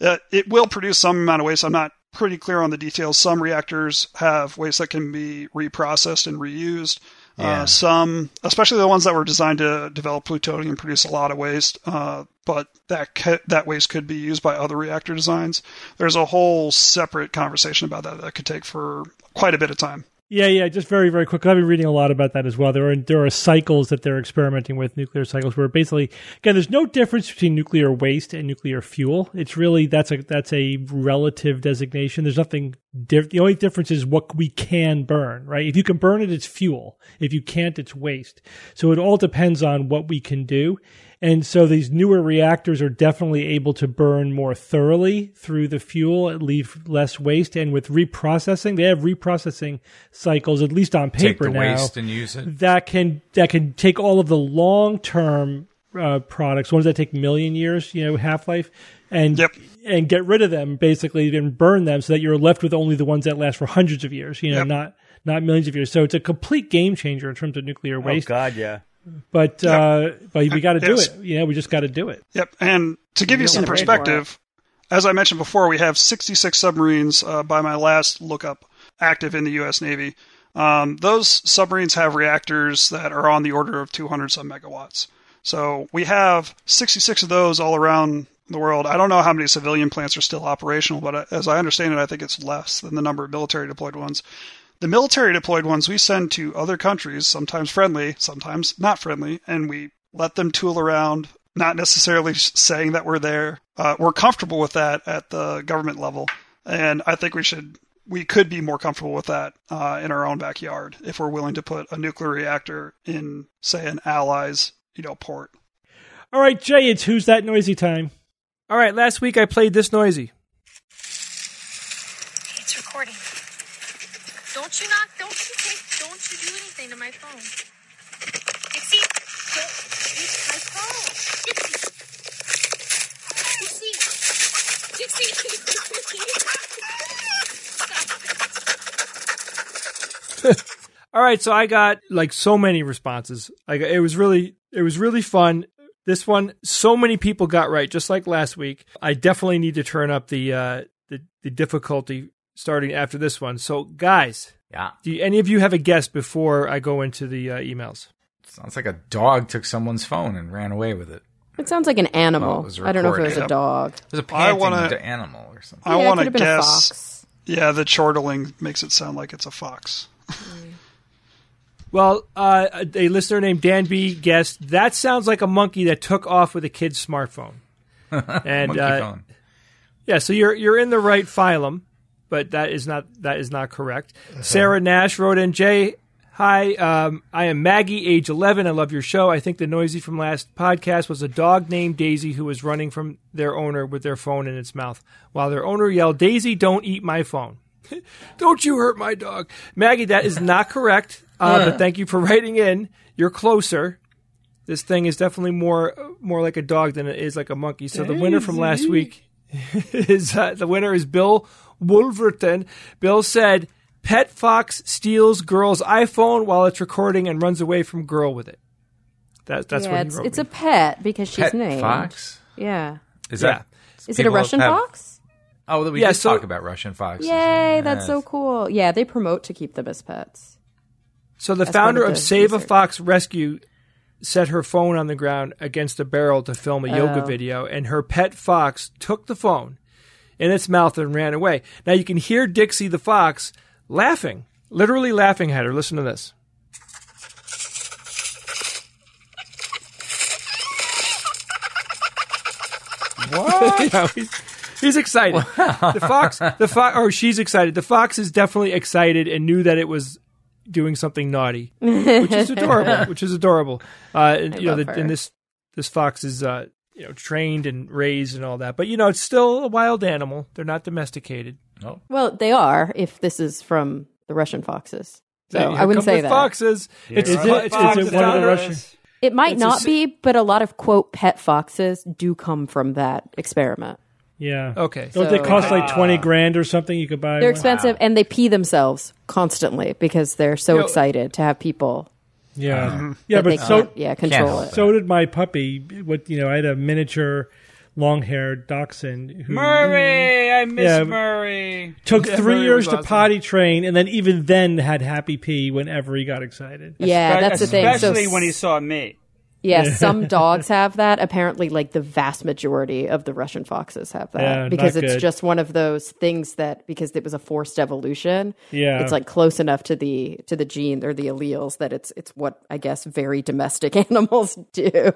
uh, it will produce some amount of waste. I'm not pretty clear on the details. Some reactors have waste that can be reprocessed and reused. Yeah. Uh, some, especially the ones that were designed to develop plutonium, produce a lot of waste. Uh, but that ca- that waste could be used by other reactor designs. There's a whole separate conversation about that that could take for quite a bit of time. Yeah, yeah. Just very, very quick. I've been reading a lot about that as well. There are there are cycles that they're experimenting with nuclear cycles where basically, again, there's no difference between nuclear waste and nuclear fuel. It's really that's a that's a relative designation. There's nothing. Diff- the only difference is what we can burn. Right? If you can burn it, it's fuel. If you can't, it's waste. So it all depends on what we can do. And so these newer reactors are definitely able to burn more thoroughly through the fuel and leave less waste. And with reprocessing, they have reprocessing cycles, at least on paper Take paper the now, waste and use it. that can that can take all of the long term uh, products, ones that take million years, you know, half life, and Yep. and get rid of them basically and burn them so that you're left with only the ones that last for hundreds of years, you know, Yep. not not millions of years. So it's a complete game changer in terms of nuclear waste. Oh. God, yeah. But uh, but we got to do Yes. it. You know, we just got to do it. Yep. And to give you some gotta pay for it. perspective, as I mentioned before, we have 66 submarines uh, by my last lookup active in the U.S. Navy. Um, those submarines have reactors that are on the order of 200 some megawatts. So we have 66 of those all around the world. I don't know how many civilian plants are still operational, but uh, as I understand it, I think it's less than the number of military deployed ones. The military deployed ones we send to other countries, sometimes friendly, sometimes not friendly, and we let them tool around, not necessarily saying that we're there. Uh, we're comfortable with that at the government level, and I think we should we could be more comfortable with that uh, in our own backyard if we're willing to put a nuclear reactor in, say, an ally's you know port. All right, Jay, it's who's that noisy time. All right, last week I played this noisy. It's recording. Don't you knock, don't you take, don't you do anything to my phone. Dixie, don't, my phone. Dixie. Dixie. Dixie. <laughs> All right, so I got like so many responses. Like it was really it was really fun. This one, so many people got right, just like last week. I definitely need to turn up the uh, the, the difficulty starting after this one. So, guys, Yeah. do you, any of you have a guess before I go into the uh, emails? Sounds like a dog took someone's phone and ran away with it. It sounds like an animal. Well, I don't know if it was a dog. It was a I panting wanna- animal or something. I yeah, want to could have been a guess. fox. Yeah, the chortling makes it sound like it's a fox. <laughs> Well, uh, a listener named Dan B guessed that sounds like a monkey that took off with a kid's smartphone. <laughs> And Monkey uh, phone. Yeah, so you're you're in the right phylum, but that is not that is not correct. Sarah Nash wrote in Jay. Hi, um, I am Maggie, age 11. I love your show. I think the noisy from last podcast was a dog named Daisy who was running from their owner with their phone in its mouth, while their owner yelled, Daisy, don't eat my phone. <laughs> don't you hurt my dog. Maggie, that is not correct, uh, but thank you for writing in. You're closer. This thing is definitely more more like a dog than it is like a monkey. So the winner from last week <laughs> is uh, the winner is Bill Wolverton. Bill said, "Pet fox steals girl's iPhone while it's recording and runs away from girl with it." That, that's yeah, what he it's, wrote. it's me. a pet because she's Pet named. fox? Yeah. Is Yeah. that? Is it a Russian have- fox? Oh, we Yeah, did so- talk about Russian foxes. Yay, that's so cool. Yeah, they promote to keep them as pets. So the As founder of of the Save a. Fox Rescue set her phone on the ground against a barrel to film a yoga Oh. video, and her pet fox took the phone in its mouth and ran away. Now you can hear Dixie the fox laughing, literally laughing at her. Listen to this. What? <laughs> he's, he's excited. The fox, the fox, or she's excited. The fox is definitely excited and knew that it was doing something naughty, which is <laughs> adorable. which is adorable. Uh, and, you know, the, and this this fox is uh, you know trained and raised and all that, but you know, it's still a wild animal. They're not domesticated. Well, they are if this is from the Russian foxes. So Here I wouldn't come say the that. Foxes. It's, Is it- it's, is it one of the Russian- It might It's not s- be, but a lot of quote pet foxes do come from that experiment. Yeah. Okay. Don't they cost like ah. twenty grand or something? You could buy. They're one? expensive and they pee themselves constantly because they're so You know- excited to have people Yeah. Uh-huh. Mm-hmm. Yeah, that they but so yeah control help it. it. so did my puppy. What you know, I had a miniature long-haired dachshund who Murray, I miss Yeah. Murray. took Yeah, three Murray years to awesome. potty train, and then even then had happy pee whenever he got excited. Yeah, that's the thing. So Especially when he saw me. Yeah, some <laughs> dogs have that. Apparently, like the vast majority of the Russian foxes have that Yeah, because it's good. just one of those things that because it was a forced evolution. Yeah. it's like close enough to the to the gene or the alleles that it's it's what I guess very domestic <laughs> animals do.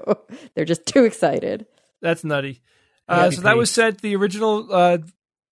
They're just too excited. That's nutty. Uh, so that was sent. The original, uh,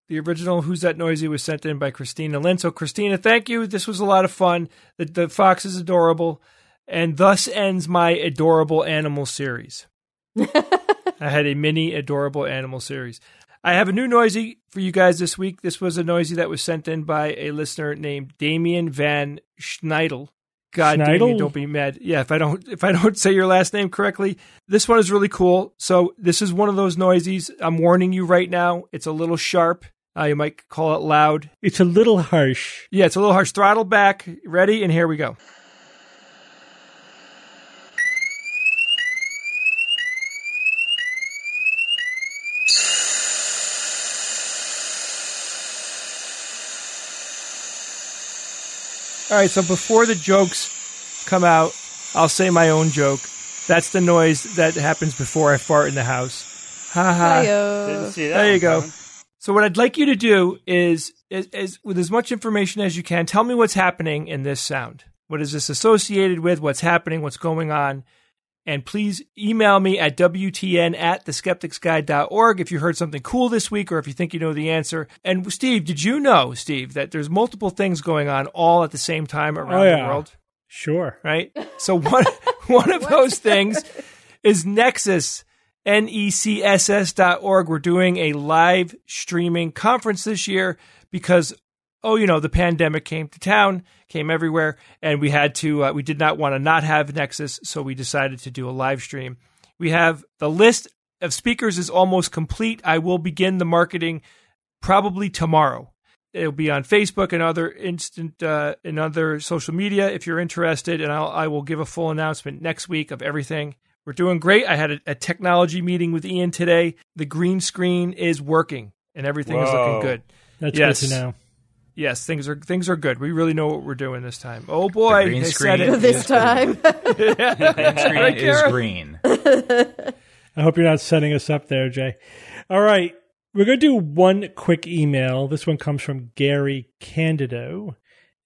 the original "Who's That Noisy" was sent in by Christina Lynn. So Christina, thank you. This was a lot of fun. The, the fox is adorable, and thus ends my adorable animal series. <laughs> I had a mini adorable animal series. I have a new noisy for you guys this week. This was a noisy that was sent in by a listener named Damien Van Schneidel. God, Schneidel? Damien, don't be mad. Yeah, if I don't if I don't <laughs> say your last name correctly, this one is really cool. So this is one of those noisies. I'm warning you right now. It's a little sharp. Uh, you might call it loud. It's a little harsh. Yeah, it's a little harsh. Throttle back. Ready? And here we go. All right, so before the jokes come out, I'll say my own joke. That's the noise that happens before I fart in the house. Ha ha. Didn't see that. There you go. coming. So what I'd like you to do is, is, is with as much information as you can, tell me what's happening in this sound. What is this associated with? What's happening? What's going on? And please email me at WTN at theskepticsguide.org if you heard something cool this week or if you think you know the answer. And Steve, did you know, Steve, that there's multiple things going on all at the same time around Oh, yeah. the world? Sure. right? So one <laughs> one of those things is NECSS, N E C S S dot org. We're doing a live streaming conference this year because oh, you know, the pandemic came to town, came everywhere, and we had to uh, we did not want to not have NECSS, so we decided to do a live stream. We have the list of speakers is almost complete. I will begin the marketing probably tomorrow. It'll be on Facebook and other instant uh, and other social media if you're interested, and I'll, I will give a full announcement next week of everything. We're doing great. I had a, a technology meeting with Ian today. The green screen is working, and everything is looking good. That's Yes. good to know. Yes, things are things are good. We really know what we're doing this time. Oh boy, green they screen said it. This time, <laughs> <laughs> Green screen is green. <laughs> I hope you're not setting us up there, Jay. All right. We're going to do one quick email. This one comes from Gary Candido.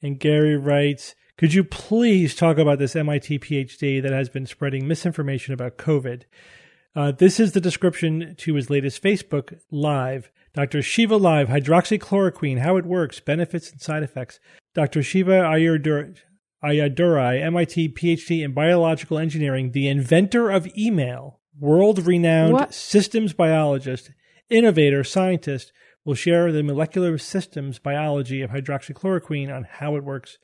And Gary writes Could you please talk about this MIT PhD that has been spreading misinformation about COVID? Uh, this is the description to his latest Facebook Live. Dr. Shiva Live, hydroxychloroquine, how it works, benefits and side effects. Dr. Shiva Ayurdur. Ayyadurai, MIT PhD in biological engineering, the inventor of email, world renowned systems biologist, innovator, scientist, will share the molecular systems biology of hydroxychloroquine on how it works,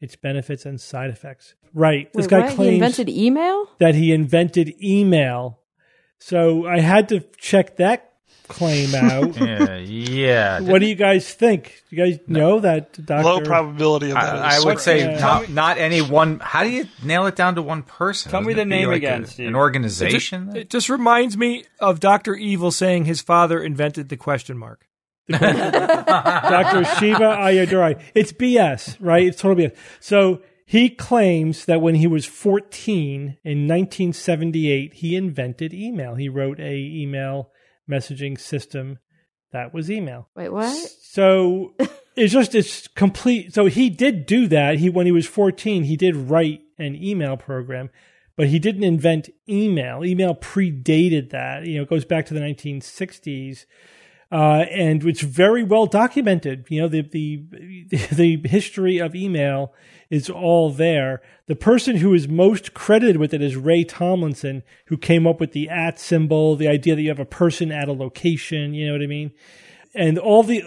its benefits, and side effects. Right. This Wait, guy what? claims he invented email. that he invented email. So I had to check that claim <laughs> out. Yeah, yeah. what do you guys think? Do you guys know that Dr. Low probability of that. I, I would say Yeah. not, not any one. How do you nail it down to one person? Tell me Doesn't the name like again, a- Steve. An It organization. just, it just reminds me of Doctor Evil saying his father invented the question mark. <laughs> Dr. Shiva Ayyadurai. It's BS, right? It's total BS. So he claims that when he was 14 in 1978, he invented email. He wrote a email messaging system that was email. Wait, what? So it's just it's complete. So he did do that. He when he was 14, he did write an email program, but he didn't invent email. Email predated that. You know, it goes back to the 1960s. Uh, and it's very well documented. You know, the, the <laughs> the history of email is all there. The person who is most credited with it is Ray Tomlinson, who came up with the at symbol, the idea that you have a person at a location. You know what I mean? and all the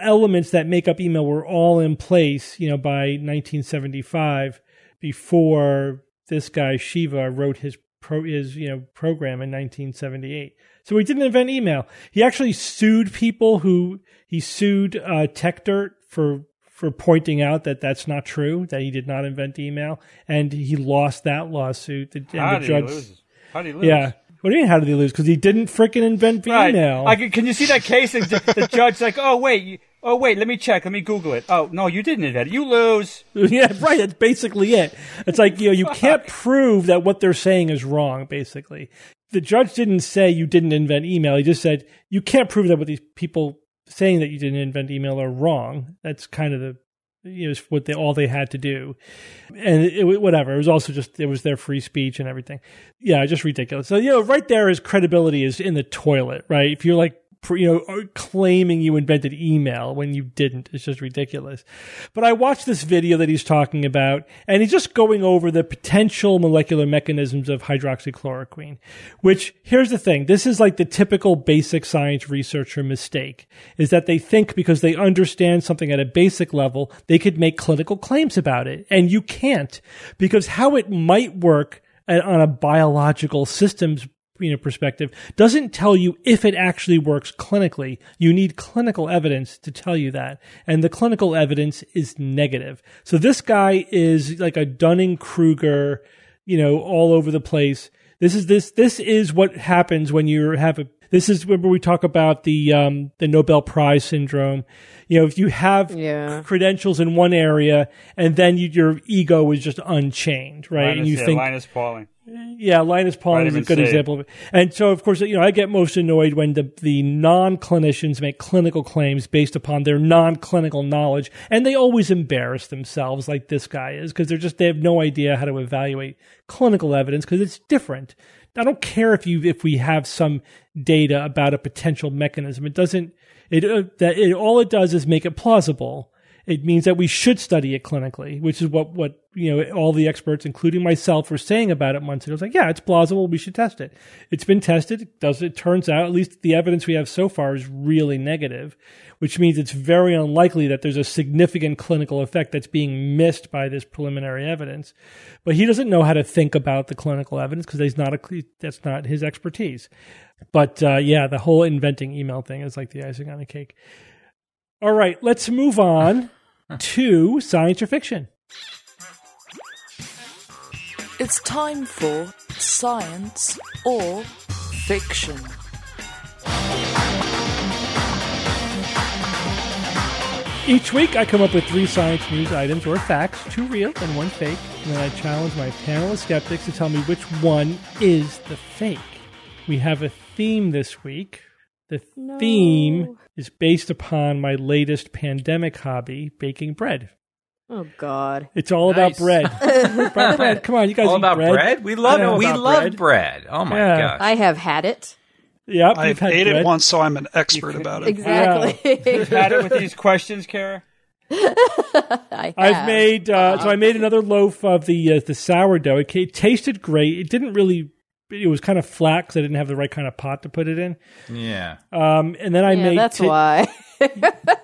elements that make up email were all in place, you know, by 1975 before this guy Shiva wrote his pro his you know program in 1978. So he didn't invent email. He actually sued people who he sued uh, TechDirt for for pointing out that that's not true, that he did not invent email, and he lost that lawsuit. The, How the did judge, he lose? How did he lose? yeah. What do you mean? How did he lose? Because he didn't freaking invent Right. email. I can, can you see that case? The, judge's like, oh wait, you, oh wait, let me check, let me Google it. Oh no, you didn't invent it. You lose. <laughs> Yeah, right. That's basically it. It's like, you know, you can't prove that what they're saying is wrong, basically. The judge didn't say you didn't invent email. He just said you can't prove that what these people saying that you didn't invent email are wrong. That's kind of the, you know, what they, all they had to do. And it, whatever. It was also just, it was their free speech and everything. Yeah, just ridiculous. So, you know, right there is credibility is in the toilet, right? If you're like, you know, uh, claiming you invented email when you didn't. It's just ridiculous. But I watched this video that he's talking about, and he's just going over the potential molecular mechanisms of hydroxychloroquine. Which, here's the thing this is like the typical basic science researcher mistake is that they think because they understand something at a basic level, they could make clinical claims about it. And you can't, because how it might work on a biological systems you know perspective doesn't tell you if it actually works clinically. You need clinical evidence to tell you that. And the clinical evidence is negative. So this guy is like a dunning-kruger you know all over the place. This is this this is what happens when you have a this is where we talk about the um the nobel prize syndrome? You know if you have Yeah. credentials in one area and then you, your ego is just unchained right? Linus, and you yeah, think Linus Pauling. Yeah, Linus Pauling is a good C. example of it. And so, of course, you know, I get most annoyed when the, the non clinicians make clinical claims based upon their non clinical knowledge, and they always embarrass themselves, like this guy is, because they're just they have no idea how to evaluate clinical evidence because it's different. I don't care if you if we have some data about a potential mechanism. It doesn't. It uh, that it all it does is make it plausible. It means that we should study it clinically, which is what, what, you know, all the experts, including myself, were saying about it months ago. It's like, yeah, it's plausible. We should test it. It's been tested. It does it turns out, at least the evidence we have so far is really negative, which means it's very unlikely that there's a significant clinical effect that's being missed by this preliminary evidence. But he doesn't know how to think about the clinical evidence because he's not a, that's not his expertise. But, uh, yeah, the whole inventing email thing is like the icing on the cake. All right, let's move on <laughs> to science or fiction. It's time for science or fiction. Each week, I come up with three science news items or facts, two real and one fake, and then I challenge my panel of skeptics to tell me which one is the fake. We have a theme this week. The No. theme is based upon my latest pandemic hobby, baking bread. Oh God. It's all about Nice. bread. <laughs> bread, bread. Come on, you guys All eat about bread? We love I know we love bread. bread. Oh my Yeah. gosh. I have had it. Yep, I've you've had ate bread. it once, so I'm an expert about it. Exactly. <laughs> Had it with these questions, Cara. <laughs> I I've made uh, so I made another loaf of the uh, the sourdough. It, ca- tasted great. It didn't really. It was kind of flat because I didn't have the right kind of pot to put it in. Yeah. Um, and then I Yeah, made. that's ti- why. <laughs>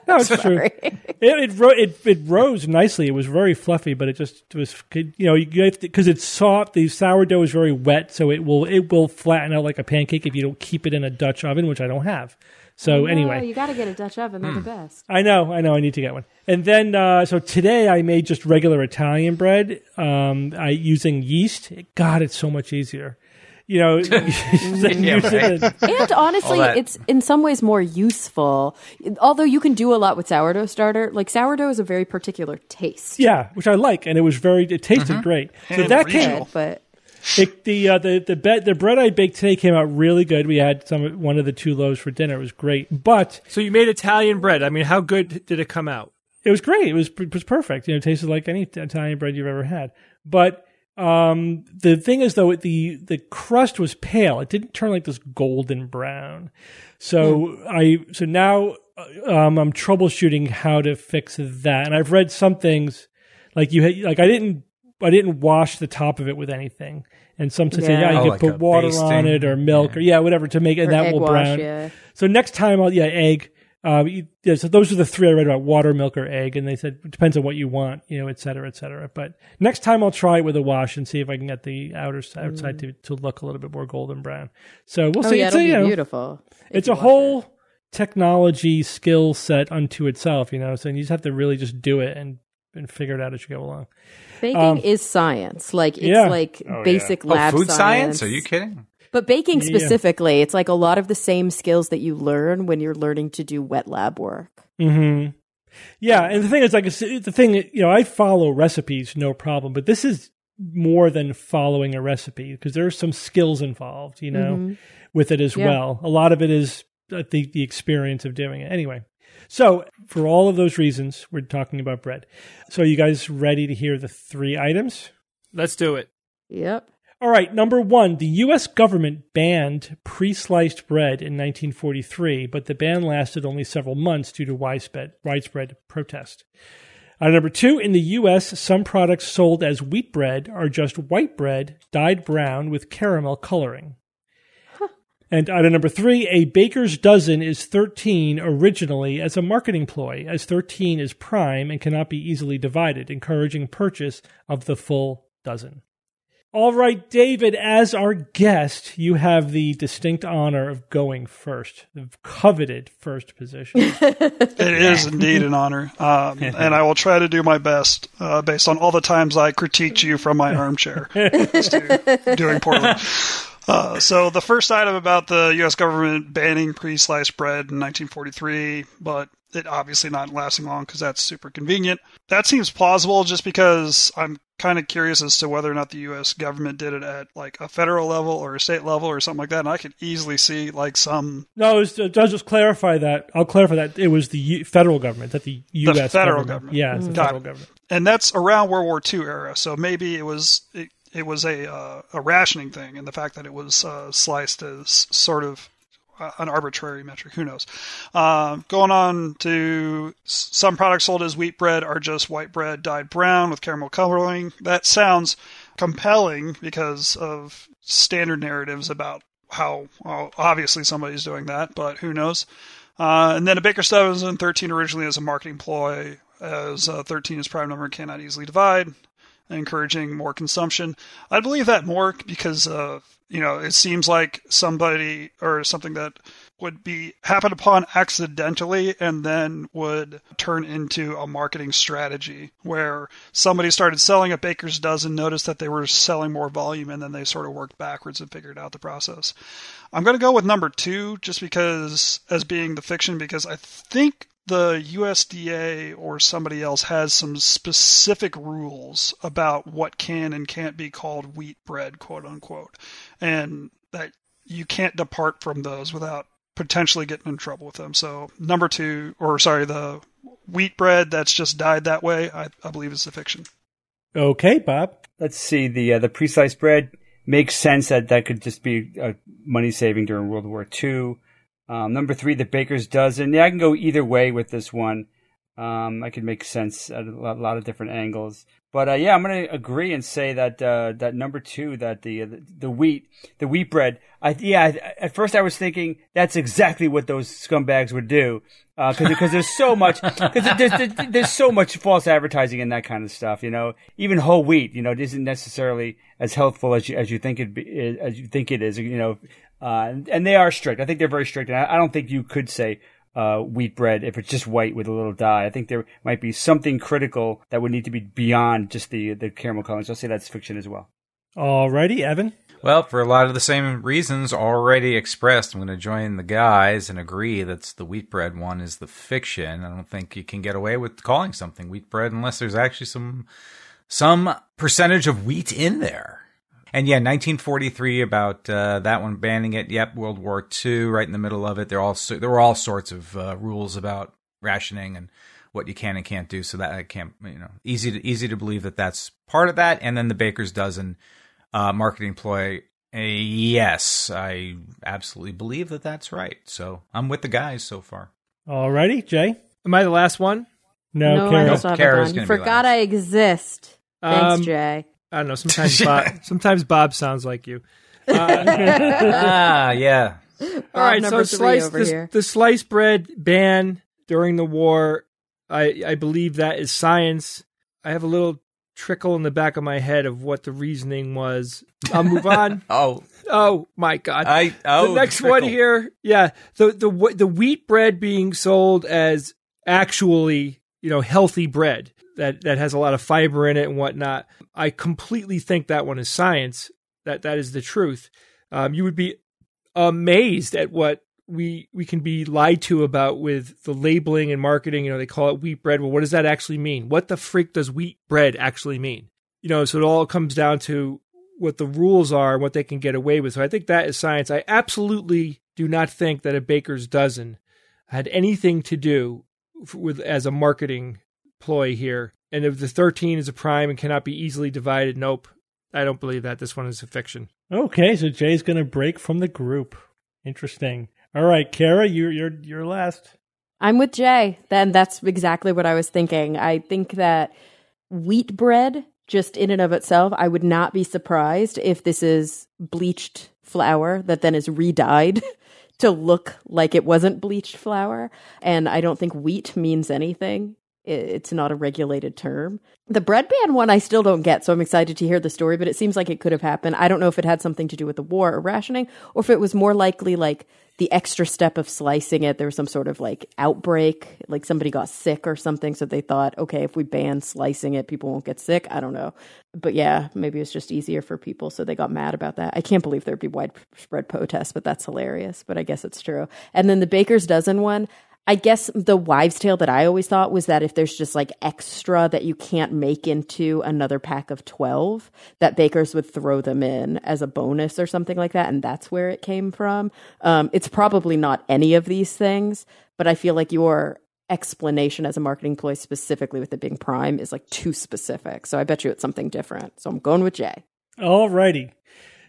No, it's <laughs> true. It it, ro- it it rose nicely. It was very fluffy, but it just was you know because it's soft. The sourdough is very wet, so it will it will flatten out like a pancake if you don't keep it in a Dutch oven, which I don't have. So anyway, you got to get a Dutch oven. They're the best. I know, I know, I need to get one. And then, uh, so today I made just regular Italian bread, um, I using yeast. God, it's so much easier. You know, <laughs> using Yeah, right. And honestly, it's in some ways more useful. Although you can do a lot with sourdough starter. Like sourdough is a very particular taste. yeah, which I like, and it was very, it tasted great. So And that regional. came, But it, the uh, the the, be- the bread I baked today came out really good. We had some one of the two loaves for dinner. It was great, but So you made Italian bread. I mean, how good did it come out? it was great. It was it was perfect. You know, it tasted like any Italian bread you've ever had. But um, the thing is, though, the the crust was pale. It didn't turn like this golden brown. So I so now uh, um, I'm troubleshooting how to fix that. And I've read some things like you had, like I didn't I didn't wash the top of it with anything. And some say, Yeah. yeah, you Oh, could like put water on it or milk or yeah, whatever to make it, that will wash, brown. yeah. So next time I'll yeah egg. Um, you- yeah, so those are the three I read about: water, milk, or egg. And they said it depends on what you want, you know, et cetera, et cetera. But next time I'll try it with a wash and see if I can get the outer outside to, to look a little bit more golden brown. So we'll Oh see. yeah, it's it'll a, be you know, beautiful. it's a whole it. technology skill set unto itself, you know. So you just have to really just do it and and figure it out as you go along. Baking um, is science. Like it's yeah. like Oh, yeah. basic Oh, lab food science? Are you kidding? But baking Yeah. specifically, it's like a lot of the same skills that you learn when you're learning to do wet lab work. hmm Yeah, and the thing is, like, the thing, you know, I follow recipes, no problem, but this is more than following a recipe because there's some skills involved, you know, with it as Yeah. well. A lot of it is uh, the the experience of doing it. Anyway, so for all of those reasons, we're talking about bread. So, are you guys ready to hear the three items? Let's do it. Yep. All right, number one, the U.S. government banned pre sliced bread in 1943, but the ban lasted only several months due to widespread, widespread protest. Uh, number two, in the U.S., some products sold as wheat bread are just white bread dyed brown with caramel coloring. And item number three, a baker's dozen is 13 originally as a marketing ploy, as 13 is prime and cannot be easily divided, encouraging purchase of the full dozen. All right, David, as our guest, you have the distinct honor of going first, the coveted first position. <laughs> It is indeed an honor, um, <laughs> and I will try to do my best uh, based on all the times I critiqued you from my armchair <laughs> to doing poorly. Uh, so the first item about the U.S. government banning pre-sliced bread in 1943, but it obviously not lasting long because that's super convenient. That seems plausible, just because I'm kind of curious as to whether or not the U.S. government did it at like a federal level or a state level or something like that. And I could easily see like some no, it was, I'll just clarify that. I'll clarify that it was the U- federal government, that the U.S. federal government. government. Yeah, it's the Got federal it. government. and that's around World War II era. So maybe it was it, it was a uh, a rationing thing, and the fact that it was uh, sliced as sort of an arbitrary metric. Who knows? Um, going on to some products sold as wheat bread are just white bread dyed brown with caramel coloring. That sounds compelling because of standard narratives about how well, obviously somebody's doing that, but who knows? Uh, and then a Baker's dozen 13 originally as a marketing ploy, as uh, 13 is prime number and cannot easily divide, encouraging more consumption. I believe that more because uh, you know it seems like somebody or something that would be happened upon accidentally and then would turn into a marketing strategy where somebody started selling a baker's dozen noticed that they were selling more volume and then they sort of worked backwards and figured out the process. I'm going to go with number two just because as being the fiction because i think the USDA or somebody else has some specific rules about what can and can't be called wheat bread, quote unquote, and that you can't depart from those without potentially getting in trouble with them. So, number two, or sorry, the wheat bread that's just dyed that way, I, I believe is the fiction. Okay, Bob. Let's see the uh, the pre-sliced bread makes sense that that could just be uh, money saving during World War II. Um, number three, the baker's dozen. Yeah, I can go either way with this one. Um, I could make sense at a lot, of different angles. But uh, yeah, I'm going to agree and say that uh, that number two, that the, the the wheat, the wheat bread. I yeah, I, at first I was thinking that's exactly what those scumbags would do, because because there's so much because there's, there's there's so much false advertising and that kind of stuff. You know, even whole wheat, you know, it isn't necessarily as healthful as you as you think it be, as you think it is. You know, uh, and, and they are strict. I think they're very strict, and I, I don't think you could say uh, wheat bread if it's just white with a little dye. I think there might be something critical that would need to be beyond just the the caramel coloring. So I'll say that's fiction as well. Alrighty, Evan. Well, for a lot of the same reasons already expressed, I'm going to join the guys and agree that's the wheat bread one is the fiction. I don't think you can get away with calling something wheat bread unless there's actually some some percentage of wheat in there. And yeah, 1943 about uh, that one banning it. Yep, World War II right in the middle of it. There all there were all sorts of uh, rules about rationing and what you can and can't do. So that I can't you know easy to easy to believe that that's part of that. And then the baker's dozen uh, marketing ploy. Uh, yes, I absolutely believe that that's right. So I'm with the guys so far. Alrighty, Jay. Am I the last one? No, no, I Cara. also have it Cara's gonna You be forgot last. I exist. Thanks, Um, Jay. I don't know. Sometimes <laughs> Bob, sometimes Bob sounds like you. <laughs> ah, yeah. All right, so slice the, here. the sliced bread ban during the war. I I believe that is science. I have a little trickle in the back of my head of what the reasoning was. I'll move on. <laughs> Oh, Oh my god! I oh the next one here, yeah, the the the wheat bread being sold as actually you know healthy bread that that has a lot of fiber in it and whatnot. I completely think that one is science. That that is the truth. Um, you would be amazed at what we we can be lied to about with the labeling and marketing. You know, they call it wheat bread. Well, what does that actually mean? What the freak does wheat bread actually mean? You know, so it all comes down to what the rules are and what they can get away with. So I think that is science. I absolutely do not think that a baker's dozen had anything to do with as a marketing ploy here. And if the 13 is a prime and cannot be easily divided, nope. I don't believe that. This one is a fiction. Okay, so Jay's going to break from the group. Interesting. All right, Cara, you're you're you're last. I'm with Jay. Then that's exactly what I was thinking. I think that wheat bread, just in and of itself, I would not be surprised if this is bleached flour that then is re-dyed <laughs> to look like it wasn't bleached flour. And I don't think wheat means anything. It's not a regulated term. The bread ban one I still don't get, so I'm excited to hear the story, but it seems like it could have happened. I don't know if it had something to do with the war or rationing, or if it was more likely like the extra step of slicing it. There was some sort of like outbreak, like somebody got sick or something, so they thought, okay, if we ban slicing it, people won't get sick. I don't know. But yeah, maybe it's just easier for people, so they got mad about that. I can't believe there'd be widespread protests, but that's hilarious. But I guess it's true. And then the baker's dozen one, I guess the wives' tale that I always thought was that if there's just like extra that you can't make into another pack of 12, that bakers would throw them in as a bonus or something like that. And that's where it came from. Um, it's probably not any of these things, but I feel like your explanation as a marketing ploy, specifically with it being prime, is like too specific. So I bet you it's something different. So I'm going with Jay. Alrighty.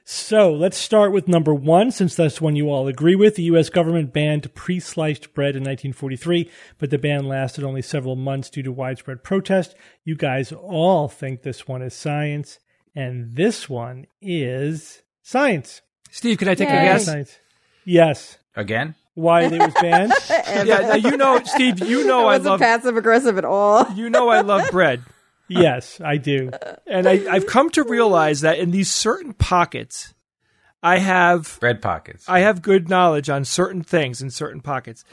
So let's start with number one, since that's one you all agree with. The U.S. government banned pre sliced bread in 1943, but the ban lasted only several months due to widespread protest. You guys all think this one is science, and this one is science. Steve, can I take Yay. a guess? Science. Yes. Again? Why it was banned? <laughs> Yeah, you know, Steve, you <laughs> know I wasn't love passive aggressive at all. you know I love bread. <laughs> yes, I do. And I, I've come to realize that in these certain pockets, I have Bread pockets. I have good knowledge on certain things in certain pockets.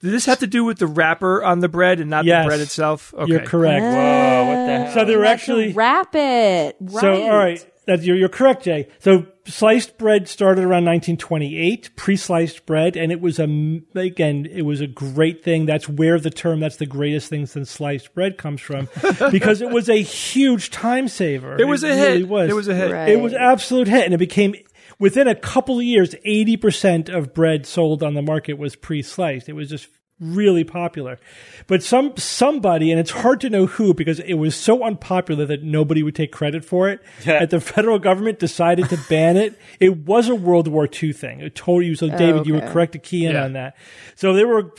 Did this have to do with the wrapper on the bread and not Yes. the bread itself? Okay. You're correct. Whoa, what the hell? So there were actually wrap it. Right. So, all right, that you're, you're correct, Jay. So, sliced bread started around 1928, pre-sliced bread, and it was a m- again, it was a great thing. That's where the term "that's the greatest thing since sliced bread" comes from, <laughs> because it was a huge time saver. It was a really hit. Was. It was a hit. Right. It was absolute hit, and it became within a couple of years, 80 percent of bread sold on the market was pre-sliced. It was just really popular. But some somebody, and it's hard to know who because it was so unpopular that nobody would take credit for it. Yeah. That the federal government decided to ban it. It was a World War II thing. It totally. So David, you were correct to key in Yeah. on that. So they were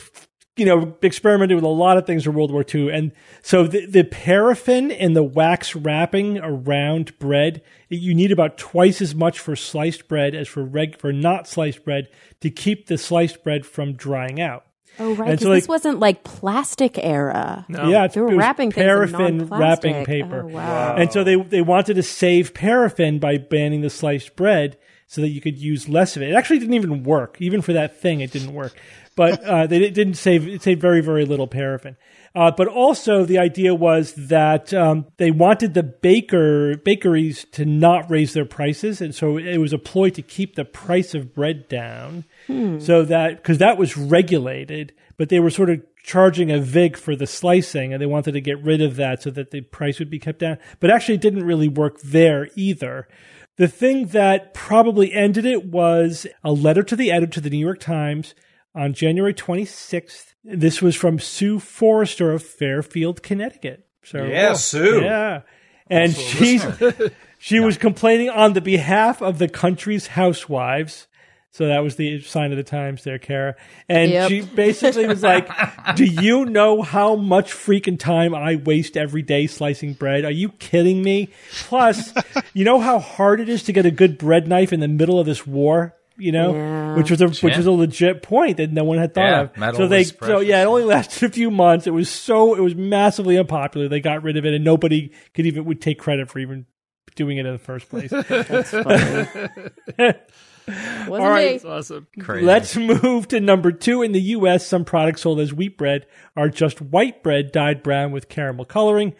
you know, experimented with a lot of things in World War II. And so the, the paraffin and the wax wrapping around bread, you need about twice as much for sliced bread as for reg, for not sliced bread to keep the sliced bread from drying out. Oh, right. Because so, this wasn't like plastic era. No. Yeah, They were it was wrapping things in paraffin wrapping paper. Oh, wow. And so they they wanted to save paraffin by banning the sliced bread so that you could use less of it. It actually didn't even work. Even for that thing, it didn't work. But uh, they didn't save. It saved very very little paraffin. Uh, but also the idea was that um, they wanted the baker bakeries to not raise their prices, and so it was a ploy to keep the price of bread down, Hmm. so that because that was regulated, but they were sort of charging a vig for the slicing, and they wanted to get rid of that so that the price would be kept down. But actually, it didn't really work there either. The thing that probably ended it was a letter to the editor to the New York Times on January 26th. This was from Sue Forrester of Fairfield, Connecticut. So Yeah, oh, Sue. Yeah. And she's she was complaining on the behalf of the country's housewives. So that was the sign of the times there, Cara. And Yep. she basically was like, <laughs> Do you know how much freaking time I waste every day slicing bread? Are you kidding me? Plus, <laughs> you know how hard it is to get a good bread knife in the middle of this war? You know, Yeah. which was a which was a legit point that no one had thought Yeah, of. metal so they so yeah, it only lasted a few months. It was so it was massively unpopular. They got rid of it, and nobody could even would take credit for even doing it in the first place. <laughs> That's. Wasn't All right. me. That's awesome. Crazy. Let's move to number two. In the U.S., some products sold as wheat bread are just white bread dyed brown with caramel coloring.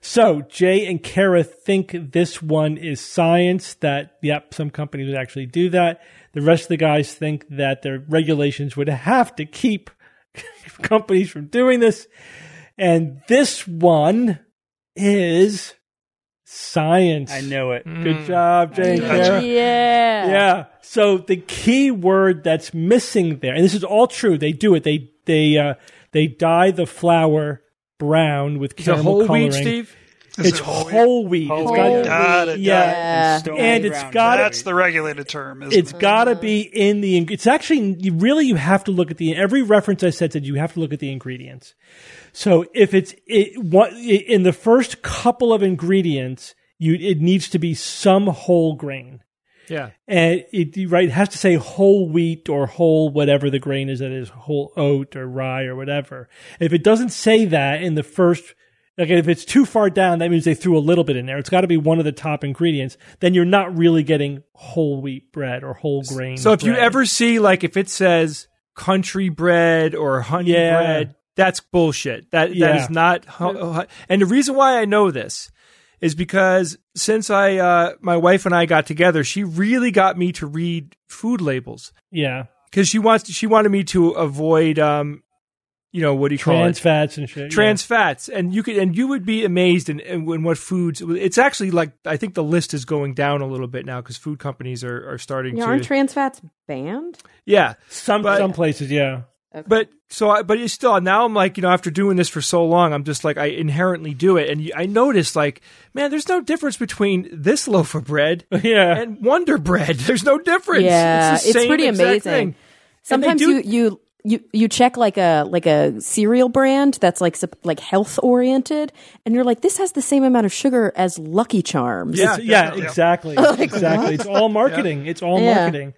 So Jay and Cara think this one is science. That yep, some companies would actually do that. The rest of the guys think that their regulations would have to keep <laughs> companies from doing this. And this one is science. I know it. Good job, Jay and Cara. Yeah. Yeah. So the key word that's missing there, and this is all true. They do it. They they uh, they dye the flour brown with Is it caramel whole coloring. wheat, Steve? Is It's it whole wheat? whole wheat. Whole It's wheat. got Got it. yeah. Yeah. Stone And it's ground got- That's the regulated term. Isn't It's it? got to be in the. It's actually you really you have to look at the every reference I said said you have to look at the ingredients. So if it's it, what in the first couple of ingredients, you it needs to be some whole grain. Yeah. and it right it has to say whole wheat or whole whatever the grain is that is whole oat or rye or whatever. If it doesn't say that in the first like if it's too far down, that means they threw a little bit in there. It's got to be one of the top ingredients. Then you're not really getting whole wheat bread or whole grain. So if you ever see like if it says country bread or honey Yeah. bread, that's bullshit. That that Yeah. is not. And the reason why I know this is because since I uh, my wife and I got together, she really got me to read food labels yeah, because she wants she wanted me to avoid um, you know what do you call trans it fats and shit. trans fats and you could and you would be amazed in, in, in what foods it's actually like i think the list is going down a little bit now because food companies are, are starting Yeah, to aren't trans fats banned? yeah yeah. some but- some places. Yeah, but so I, but it's still now i'm like you know after doing this for so long i'm just like i inherently do it and i noticed like man there's no difference between this loaf of bread <laughs> yeah. and wonder bread <laughs> there's no difference Yeah, it's, the it's same pretty exact amazing. thing. Sometimes do- you you you you check like a like a cereal brand that's like like health oriented, and you're like, this has the same amount of sugar as Lucky Charms. It's- yeah, definitely. exactly, <laughs> exactly. It's all marketing. It's all Yeah. marketing.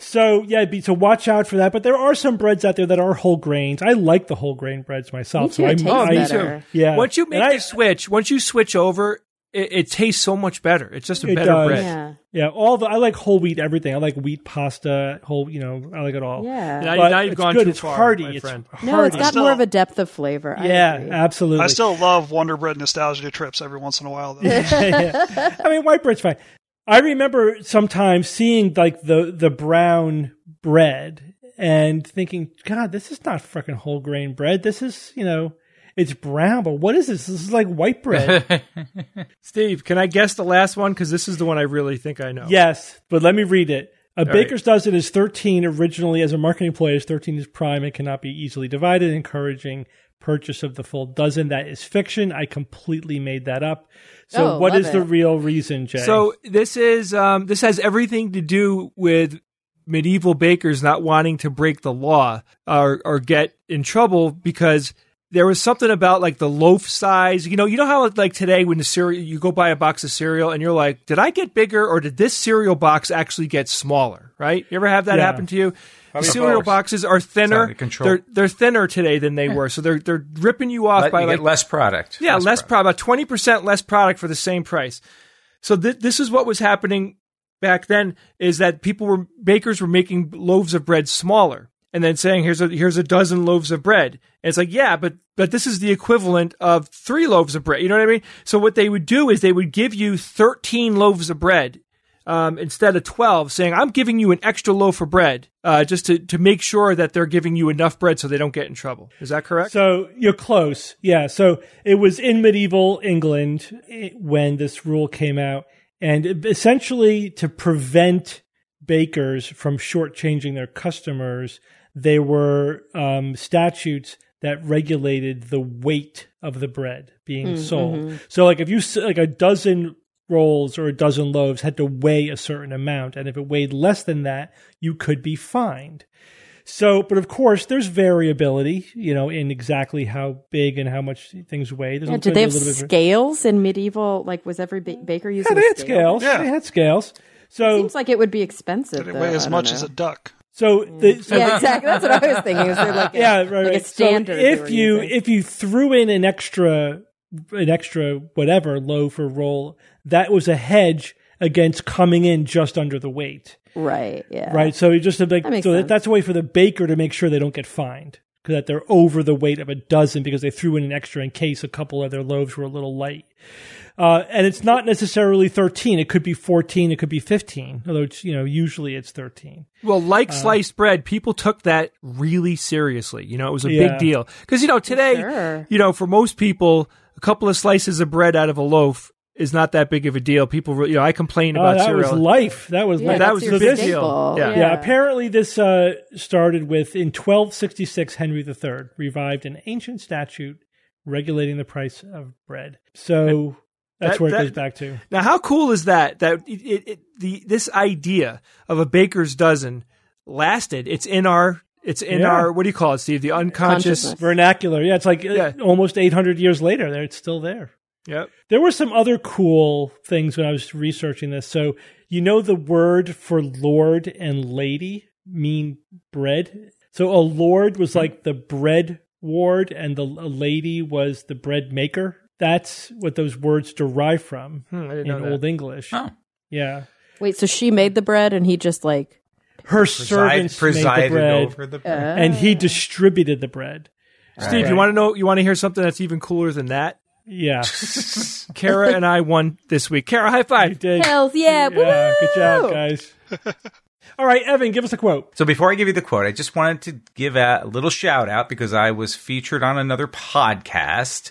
So yeah, be, so watch out for that. But there are some breads out there that are whole grains. I like the whole grain breads myself. Oh, me so too, I, it I. Yeah. once you make I- the switch once you switch over it, it tastes so much better it's just a It better does. bread yeah, yeah, all the I like whole wheat everything. I like wheat pasta, whole. You know, I like it all. yeah. Now- But now you've it's gone good. too it's far, hearty. my it's friend. No, it's got Still- more of a depth of flavor. I yeah, agree. absolutely. I still love Wonder Bread nostalgia trips every once in a while. Though. <laughs> I mean, white bread's fine. I remember sometimes seeing like the the brown bread and thinking, God, this is not fucking whole grain bread. This is, you know, it's brown, but what is this? This is like white bread. <laughs> steve can i guess the last one because this is the one i really think i know yes, but let me read it. A right. baker's dozen is 13 originally as a marketing ploy as 13 is prime and cannot be easily divided, encouraging purchase of the full dozen. That is fiction. I completely made that up. So Oh, what love is the real reason, Jay? So this is um, this has everything to do with medieval bakers not wanting to break the law or or get in trouble because there was something about like the loaf size. You know, you know how like today when the cereal you go buy a box of cereal and you're like, did I get bigger or did this cereal box actually get smaller? Right? You ever have that Yeah. happen to you? Probably cereal both. boxes are thinner. They're they're thinner today than they were, so they're they're ripping you off Let- by you like get less product. yeah, less, product, about twenty percent less product for the same price. So th- this is what was happening back then: is that people were bakers were making loaves of bread smaller, and then saying, "Here's a here's a dozen loaves of bread." And it's like, yeah, but but this is the equivalent of three loaves of bread. You know what I mean? So what they would do is they would give you thirteen loaves of bread. Um, instead of 12, saying, I'm giving you an extra loaf of bread, uh, just to, to make sure that they're giving you enough bread so they don't get in trouble. Is that correct? So you're close. Yeah. So it was in medieval England eh, when this rule came out. And essentially, to prevent bakers from shortchanging their customers, there were um, statutes that regulated the weight of the bread being sold. So, like, if you s- like a dozen rolls or a dozen loaves had to weigh a certain amount, and if it weighed less than that, you could be fined. So, but of course, there's variability, you know, in exactly how big and how much things weigh. There's Yeah, did they have a little bit scales in medieval? Like, was every ba- baker using Yeah, they a had scale? scales. Yeah. They had scales. So, it Seems like it would be expensive. Did it though. weigh as much know. as a duck? So the mm. so Yeah, exactly. That's what I was thinking. Is there like <laughs> a, yeah, right, like right. standard? So if you using? if you threw in an extra an extra whatever loaf or roll, that was a hedge against coming in just under the weight. right, yeah, Right. So you just like That so that, that's a way for the baker to make sure they don't get fined because that they're over the weight of a dozen because they threw in an extra in case a couple of their loaves were a little light. Uh, and it's not necessarily 13. It could be 14. It could be 15. Although, it's, you know, usually it's 13. Well, Uh, like sliced bread, people took that really seriously. You know, it was a Yeah. big deal. Because, you know, today, Sure. you know, for most people, a couple of slices of bread out of a loaf is not that big of a deal. People, re- you know, I complain Oh, about that cereal. was life. That was Yeah, life. that was your the big this- deal. staple. Yeah. Yeah, apparently this uh, started with in 1266 Henry III revived an ancient statute regulating the price of bread. So that's That- where it that- goes back to. Now, how cool is that? That it, it, it, the this idea of a baker's dozen lasted. It's in our. It's in Yeah. our. What do you call it, Steve? The unconscious. Vernacular. Yeah, it's like uh, Yeah. almost 800 years later, there it's still there. Yep. There were some other cool things when I was researching this. So, you know, the word for lord and lady mean bread. So, a lord was like the bread ward, and the a lady was the bread maker. That's what those words derive from Hmm, in. Old English. Oh. Yeah. Wait, so she made the bread and he just like Her Preside, servants made the presided bread, over the bread. and he distributed the bread. Steve, Right. you want to know? You want to hear something that's even cooler than that? Yeah. <laughs> Cara and I won this week. Cara, high You five. did. hells yeah, Yeah, good job, guys. <laughs> All right, Evan, give us a quote. So before I give you the quote, I just wanted to give a little shout out because I was featured on another podcast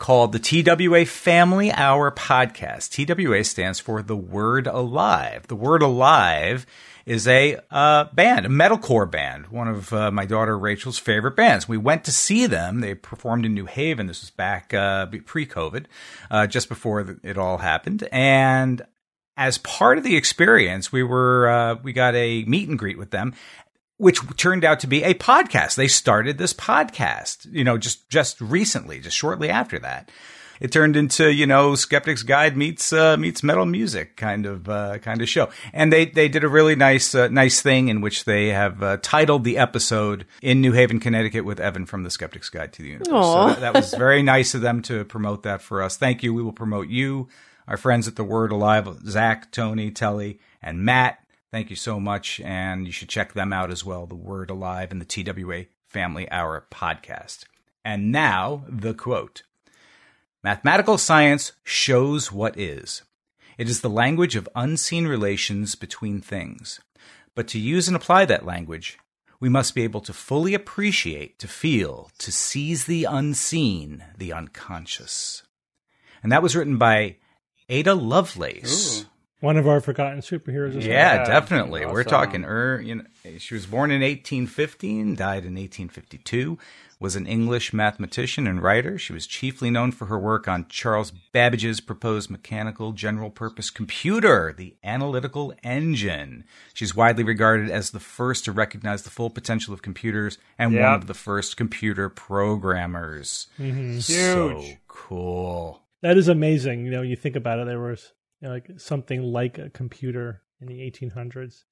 called the TWA Family Hour Podcast. TWA stands for The Word Alive. The Word Alive is a uh, band, a metalcore band, one of uh, my daughter Rachel's favorite bands. We went to see them. They performed in New Haven. This was back uh, pre-COVID, uh, just before it all happened, and as part of the experience, we were uh, we got a meet and greet with them, which turned out to be a podcast. They started this podcast, you know, just just recently, just shortly after that. It turned into you know Skeptic's Guide meets uh, meets metal music kind of uh, kind of show, and they they did a really nice uh, nice thing in which they have uh, titled the episode in New Haven, Connecticut, with Evan from the Skeptic's Guide to the Universe. So that, that was very nice of them to promote that for us. Thank you. We will promote you, our friends at the Word Alive, Zach, Tony, Telle, and Matt. Thank you so much, and you should check them out as well. The Word Alive and the TWA Family Hour podcast. And now the quote. Mathematical science shows what is. It is the language of unseen relations between things. But to use and apply that language, we must be able to fully appreciate, to feel, to seize the unseen, the unconscious. And that was written by Ada Lovelace. One of our forgotten superheroes. Yeah, Yeah, definitely. We're talking her. You know, she was born in 1815, died in 1852. Was an English mathematician and writer. She was chiefly known for her work on Charles Babbage's proposed mechanical general-purpose computer, the analytical engine. She's widely regarded as the first to recognize the full potential of computers and one of the first computer programmers. Mm-hmm. So Huge. cool. That is amazing. You know, you think about it, there was you know, like something like a computer in the 1800s.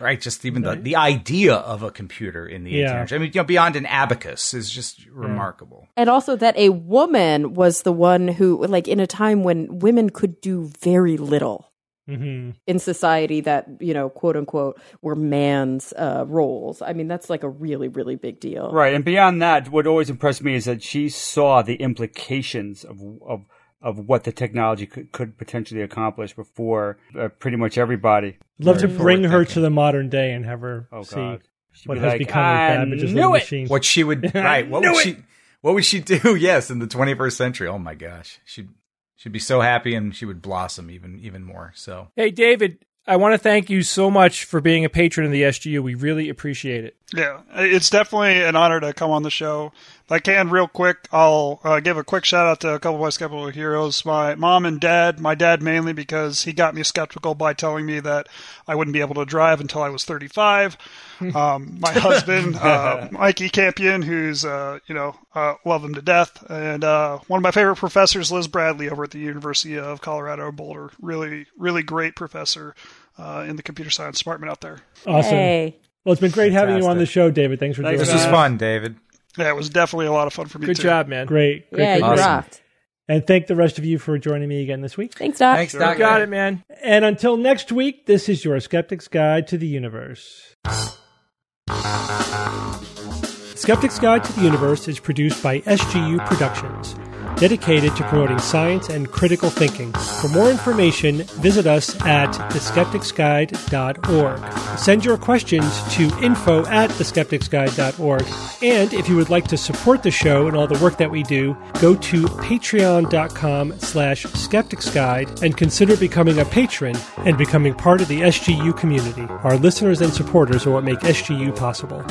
Right, just even the, the idea of a computer in the Yeah. 1800s. I mean, you know, beyond an abacus is just remarkable. And also that a woman was the one who, like, in a time when women could do very little hmm in society that, you know, quote unquote, were man's uh, roles. I mean, that's like a really, really big deal. Right, and beyond that, what always impressed me is that she saw the implications of of of what the technology could, could potentially accomplish before uh, pretty much everybody. Love to bring her forward-thinking. to the modern day and have her Oh see God, She'd what be has like, become I of Babbage's knew little it. machine. What she would <laughs> right? What would it. she? What would she do? <laughs> Yes, in the 21st century. Oh my gosh, she'd she'd be so happy and she would blossom even even more. So Hey, David, I want to thank you so much for being a patron of the SGU. We really appreciate it. Yeah, it's definitely an honor to come on the show. If I can, real quick, I'll uh, give a quick shout out to a couple of my skeptical heroes. My mom and dad. My dad mainly because he got me skeptical by telling me that I wouldn't be able to drive until I was 35. <laughs> Um, my husband, <laughs> uh, Mikey Campion, who's uh, you know uh, love him to death, and uh, one of my favorite professors, Liz Bradley, over at the University of Colorado Boulder. Really, really great professor uh, in the computer science department out there. awesome. Hey. Well, it's been great having you on the show, David. Thanks for Thanks, joining this was fun, David. Yeah, it was definitely a lot of fun for me Good too. job, man. Great. great Yeah, you. Awesome. rocked. And thank the rest of you for joining me again this week. Thanks, Doc. Thanks, Doc. Got it, man. And until next week, this is your Skeptic's Guide to the Universe. Skeptic's Guide to the Universe is produced by SGU Productions, dedicated to promoting science and critical thinking. For more information, visit us at theskepticsguide.org. Send your questions to info at theskepticsguide.org. And if you would like to support the show and all the work that we do, go to patreon.com slash skepticsguide and consider becoming a patron and becoming part of the SGU community. Our listeners and supporters are what make SGU possible.